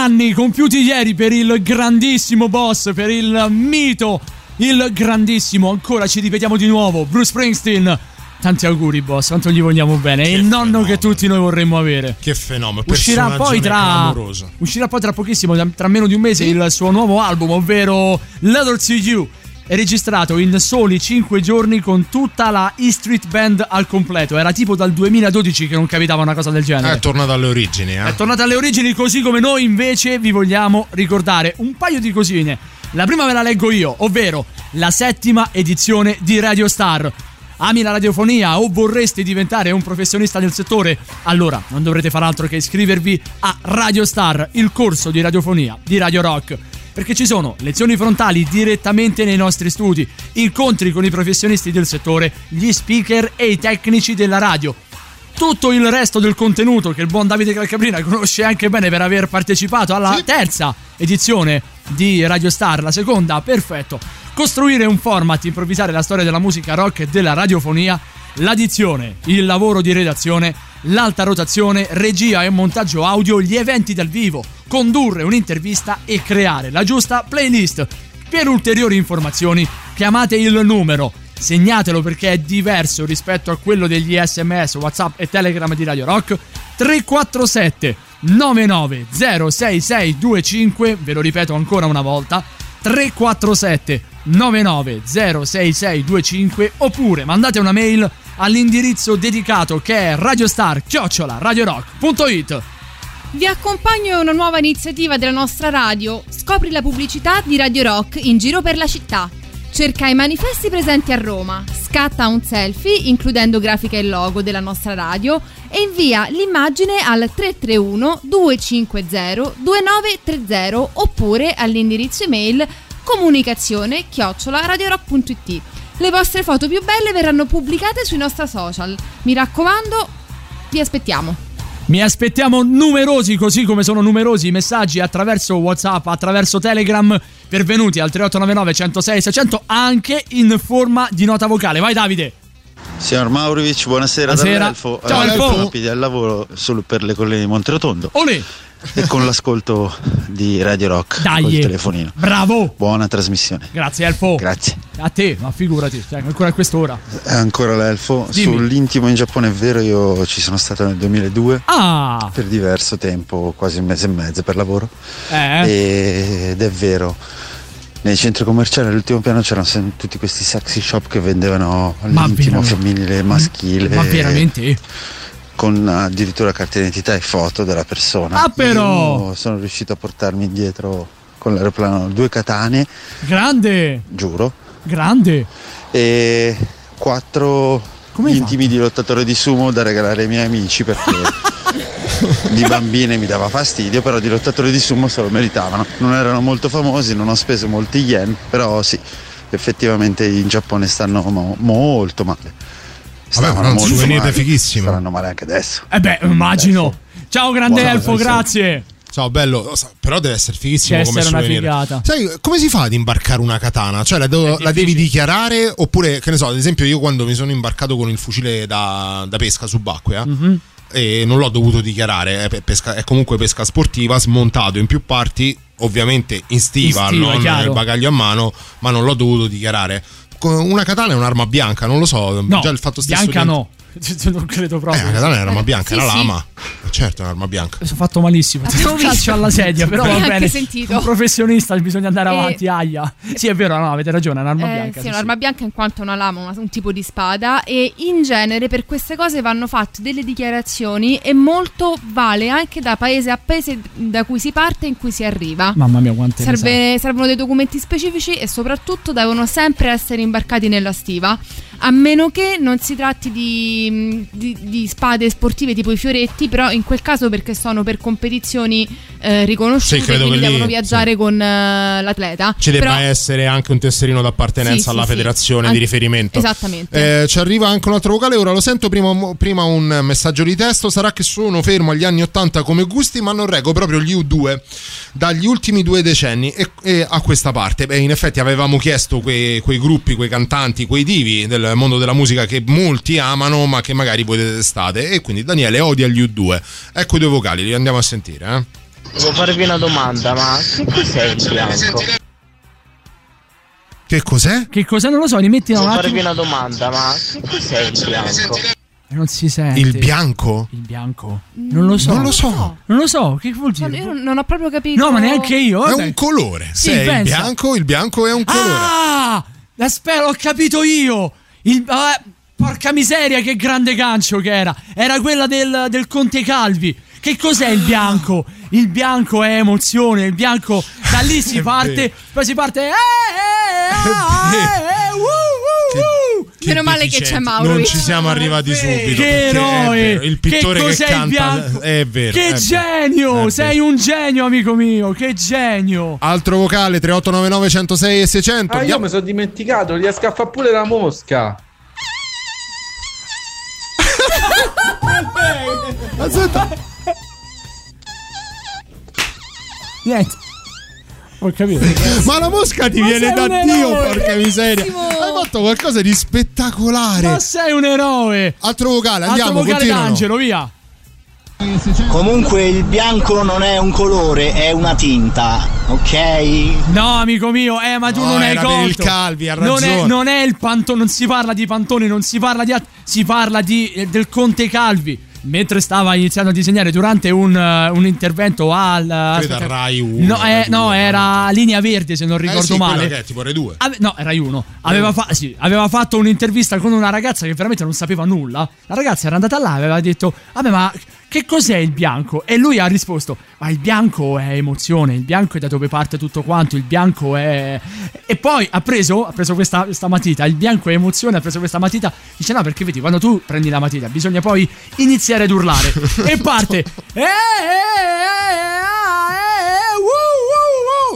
S5: Anni compiuti ieri per il grandissimo boss, per il mito, il grandissimo, ancora ci ripetiamo di nuovo, Bruce Springsteen. Tanti auguri boss, quanto gli vogliamo bene. È il nonno che tutti noi vorremmo avere.
S6: Che fenomeno.
S5: Uscirà poi tra. Uscirà poi tra pochissimo, tra- meno di un mese, il suo nuovo album, ovvero Leather to You. Registrato in soli 5 giorni con tutta la E Street Band al completo. Era tipo dal 2012 che non capitava una cosa del genere.
S6: È tornato alle origini, eh.
S5: È tornata alle origini così come noi invece vi vogliamo ricordare un paio di cosine. La prima ve la leggo io, ovvero la settima edizione di Radio Star. Ami la radiofonia o vorresti diventare un professionista del settore? Allora non dovrete far altro che iscrivervi a Radio Star, il corso di radiofonia di Radio Rock. Perché ci sono lezioni frontali direttamente nei nostri studi, incontri con i professionisti del settore, gli speaker e i tecnici della radio tutto il resto del contenuto che il buon Davide Calcabrina conosce anche bene per aver partecipato alla terza edizione di Radio Star, la seconda, perfetto. Costruire un format, improvvisare la storia della musica rock e della radiofonia, l'addizione, il lavoro di redazione, l'alta rotazione, regia e montaggio audio, gli eventi dal vivo, condurre un'intervista e creare la giusta playlist. Per ulteriori informazioni chiamate il numero segnatelo perché è diverso rispetto a quello degli sms, whatsapp e telegram di Radio Rock 347 99066625 ve lo ripeto ancora una volta 347 99066625 oppure mandate una mail all'indirizzo dedicato che è radiostar radiorock.it
S7: Vi accompagno a una nuova iniziativa della nostra radio. Scopri la pubblicità di Radio Rock in giro per la città. Cerca i manifesti presenti a Roma, scatta un selfie includendo grafica e logo della nostra radio e invia l'immagine al 331 250 2930 oppure all'indirizzo email comunicazione chiocciola radiorock.it. Le vostre foto più belle verranno pubblicate sui nostri social. Mi raccomando, vi aspettiamo.
S5: Mi aspettiamo numerosi, così come sono numerosi i messaggi attraverso WhatsApp, attraverso Telegram, pervenuti al 3899 106 600 anche in forma di nota vocale. Vai Davide!
S29: Signor Maurovic, buonasera,
S5: Buonasera. Ciao,
S29: Eh,
S5: Elfo.
S29: rapidi al lavoro solo per le colline di Monterotondo.
S5: Olè!
S29: E con l'ascolto di Radio Rock
S5: Dai.
S29: col telefonino.
S5: Bravo!
S29: Buona trasmissione.
S5: Grazie Elfo.
S29: Grazie.
S5: A te, ma figurati, cioè, ancora a quest'ora.
S29: E ancora l'Elfo.
S5: Dimmi.
S29: Sull'intimo in Giappone è vero, io ci sono stato nel 2002
S5: Ah!
S29: per diverso tempo, quasi un mese e mezzo per lavoro.
S5: Eh?
S29: Ed è vero. Nei centri commerciali all'ultimo piano c'erano tutti questi sexy shop che vendevano l'intimo femminile e maschile.
S5: Ma veramente?
S29: Con addirittura carta d'identità e foto della persona.
S5: Ah, però!
S29: Io sono riuscito a portarmi indietro con l'aeroplano due katane,
S5: Grande!
S29: giuro,
S5: Grande!
S29: e quattro
S5: Come
S29: intimi di lottatore di sumo da regalare ai miei amici perché (laughs) di bambine mi dava fastidio, però di lottatore di sumo se lo meritavano. Non erano molto famosi, non ho speso molti yen, però sì, effettivamente in Giappone stanno mo- molto male.
S6: Vabbè, ma è un
S29: molto
S6: souvenir
S29: male.
S6: fighissimo.
S29: Staranno male anche adesso.
S5: Eh beh, immagino. Ciao grande
S29: Buona
S5: Elfo, grazie.
S6: Ciao bello, però deve essere fighissimo
S5: Deve
S6: come
S5: essere una
S6: souvenir.
S5: figata.
S6: Sai come si fa ad imbarcare una katana? Cioè la, devo- la devi dichiarare oppure che ne so, ad esempio io quando mi sono imbarcato con il fucile da, da pesca subacquea
S5: Mhm.
S6: e non l'ho dovuto dichiarare, è, pe- pesca- è comunque pesca sportiva, smontato in più parti, ovviamente in stiva,
S5: In stiva,
S6: non nel bagaglio a mano, ma non l'ho dovuto dichiarare. Una katana è un'arma bianca, non lo so,
S5: No,
S6: già il fatto stesso
S5: bianca
S6: di-
S5: no. (laughs) non credo proprio.
S6: Eh, la katana è un'arma bianca, è
S7: Sì,
S6: una
S7: sì.
S6: lama. Certo, è un'arma bianca.
S5: Mi sono fatto malissimo. Ti
S7: Avevo
S5: do calcio alla sedia, però va bene.
S7: sentito.
S5: Un professionista bisogna andare
S7: E-
S5: avanti, aia. Sì, è vero, no, avete ragione, è un'arma
S7: Eh,
S5: bianca.
S7: sì, un'arma bianca in quanto è una lama, una- un tipo di spada e in genere per queste cose vanno fatte delle dichiarazioni e molto vale anche da paese a paese da cui si parte e in cui si arriva.
S5: Mamma mia, quante
S7: Serve- servono dei documenti specifici e soprattutto devono sempre essere imbarcati nella stiva, a meno che non si tratti di, di- di spade sportive tipo i fioretti, però in quel caso perché sono per competizioni eh, riconosciute,
S6: Sì,
S7: quindi
S6: lì-
S7: devono viaggiare con eh, l'atleta.
S6: Ci debba
S7: Però-
S6: essere anche un tesserino d'appartenenza
S7: Sì, sì,
S6: alla
S7: sì.
S6: federazione
S7: An-
S6: di riferimento.
S7: Esattamente.
S6: Eh, ci arriva anche un altro vocale, ora lo sento, prima, prima un messaggio di testo, sarà che sono fermo agli anni 80 come gusti, ma non reggo proprio gli U2 dagli ultimi due decenni e, e a questa parte. Beh, in effetti avevamo chiesto quei, quei gruppi, quei cantanti, quei divi del mondo della musica che molti amano ma che magari voi detestate e quindi Daniele odia gli U2. Ecco i due vocali, li andiamo a sentire. Eh?
S30: Devo farvi una domanda, ma che cos'è il bianco?
S6: Che cos'è?
S5: Che cos'è? Non lo so, rimetti un
S30: Devo
S5: attimo.
S30: farvi una domanda, ma che cos'è il bianco?
S5: Non si sente.
S6: Il bianco?
S5: Il bianco? Non lo so.
S6: Non lo so.
S5: Non lo so, che vuol dire?
S7: Io non ho proprio capito.
S5: No, ma neanche io.
S6: È un colore.
S5: Sì,
S6: Se è il
S5: pensa.
S6: bianco, il bianco è un colore.
S5: Ah! Aspetta, ho capito io. Il, ah, porca miseria, che grande gancio che era. Era quella del, del Conte Calvi. Che cos'è il bianco? Il bianco è emozione. Il bianco da lì si parte. Poi si parte. Eh, eh, eh, eh, uh, uh, uh.
S7: Meno male che c'è Mauro.
S6: Non ci siamo arrivati subito.
S5: Che eroe!
S6: vero, Il pittore
S5: che,
S6: che, canta. È vero.
S5: Che
S6: è vero.
S5: genio!
S6: È
S5: Sei
S6: vero.
S5: un genio, amico mio. Che genio!
S6: Altro vocale 3899 106 e 600.
S9: Ah, io mi sono dimenticato, riesco a fare pure la mosca. (laughs)
S6: Aspetta.
S5: Niente. Ho capito.
S6: Ma la mosca ti
S5: Ma
S6: viene da Dio, porca miseria. Hai fatto qualcosa di spettacolare.
S5: Ma sei un eroe!
S6: Altro vocale,
S5: Altro
S6: andiamo,
S5: vocale
S6: continuano.
S5: d'angelo, via!
S31: Comunque il bianco non è un colore, è una tinta, ok?
S5: No, amico mio, eh, ma tu
S6: No,
S5: non hai colto.
S6: il Calvi, ha
S5: non è,
S6: ragione.
S5: non è il pantone, non si parla di pantone, non si parla di. si parla di, eh, del Conte Calvi. Mentre stava iniziando a disegnare durante un, eh, un intervento al.
S6: Credo a
S5: aspetta.
S6: Rai 1.
S5: No, eh, no, era Linea Verde, se non
S6: Eh
S5: ricordo
S6: sì,
S5: male.
S6: che è tipo Rai 2.
S5: Ave- no, Rai 1. Aveva, fa- sì, aveva fatto un'intervista con una ragazza che veramente non sapeva nulla. La ragazza era andata là e aveva detto: Vabbè, ma che cos'è il bianco? E lui ha risposto: Ma il bianco è emozione, il bianco è da dove parte tutto quanto, il bianco è. E poi ha preso, ha preso questa, questa matita, il bianco è emozione, ha preso questa matita. Dice: No, perché vedi, quando tu prendi la matita, bisogna poi iniziare ad urlare. (laughs) e parte. Eh, eh, eh, eh,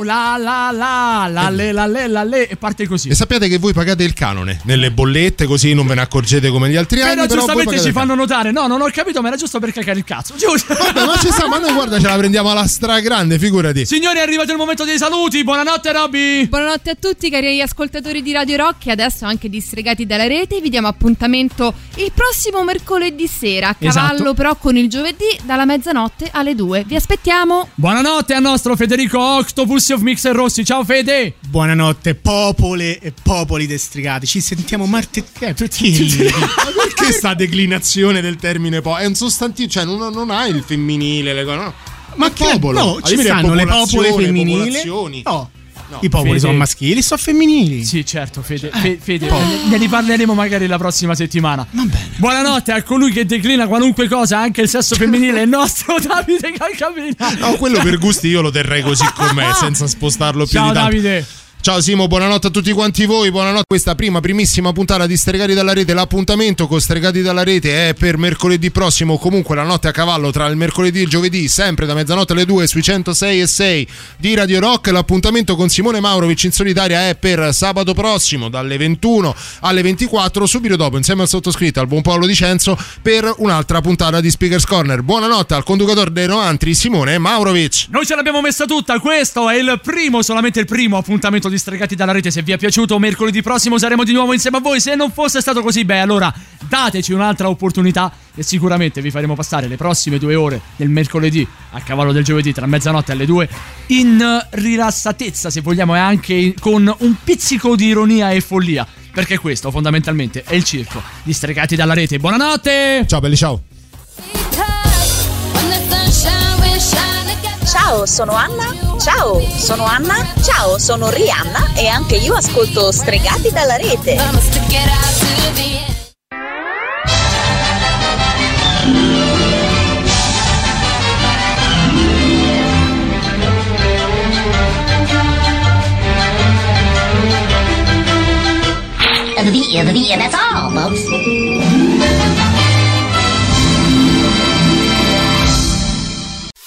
S5: la la la la le la le la le e parte così.
S6: E sappiate che voi pagate il canone nelle bollette, così non ve ne accorgete come negli altri anni.
S5: Però
S6: Però voi
S5: giustamente ci fanno notare. No, non ho capito, ma era giusto per cagare il cazzo. Giusto.
S6: canone. Ma ci sta, ma noi guarda, ce la prendiamo alla stragrande, figurati.
S5: Signori, è arrivato il momento dei saluti. Buonanotte, Robby.
S7: Buonanotte a tutti cari ascoltatori di Radio Rock e adesso anche distregati dalla rete. Vi diamo appuntamento il prossimo mercoledì sera, a cavallo
S5: Esatto.
S7: però con il giovedì dalla mezzanotte alle 2. Vi aspettiamo.
S5: Buonanotte al nostro Federico Octopus of Mixer Rossi. Ciao, Fede.
S32: Buonanotte, popole e popoli destrigati. Ci sentiamo martedì. Eh, tutti. (laughs)
S6: Ma perché sta declinazione del termine po? È un sostantivo, cioè non, non ha il femminile, le cose, no.
S32: Ma
S6: È
S32: che
S6: popolo.
S32: no,
S6: Alla
S32: ci stanno le popole femminili. No.
S6: No.
S32: I popoli
S5: Fede.
S32: sono maschili, sono femminili.
S5: Sì, certo, Fede. Fe- Fede, ne- ne riparleremo magari la prossima settimana. Va bene. Buonanotte a colui che declina qualunque cosa, anche il sesso femminile, il nostro (laughs) Davide Calcavina.
S6: No, quello per gusti io lo terrei così com'è, (laughs) senza spostarlo più
S5: Ciao,
S6: di tanto.
S5: Davide.
S6: Ciao Simo, buonanotte a tutti quanti voi, buonanotte. Questa prima, primissima puntata di Stregati dalla Rete. L'appuntamento con Stregati dalla Rete è per mercoledì prossimo, comunque la notte a cavallo tra il mercoledì e il giovedì, sempre da mezzanotte alle 2 sui 106 e 6 di Radio Rock. L'appuntamento con Simone Maurovic in solitaria è per sabato prossimo, dalle 21 alle 24, subito dopo, insieme al sottoscritto, al buon Paolo Dicenzo, per un'altra puntata di Speakers Corner. Buonanotte al conducatore dei Noantri, Simone Maurovic.
S5: Noi ce l'abbiamo messa tutta, questo è il primo, solamente il primo appuntamento di Stregati dalla rete. Se vi è piaciuto, mercoledì prossimo saremo di nuovo insieme a voi. Se non fosse stato così, beh, allora dateci un'altra opportunità e sicuramente vi faremo passare le prossime due ore del mercoledì a cavallo del giovedì tra mezzanotte e alle due in rilassatezza, se vogliamo, e anche con un pizzico di ironia e follia. Perché questo fondamentalmente è il circo di Stregati dalla rete. Buonanotte!
S6: Ciao belli, ciao!
S33: Ciao, sono Anna. Ciao, sono Anna. Ciao, sono Rihanna e anche io ascolto Stregati dalla rete.
S34: The the beer, that's all, folks.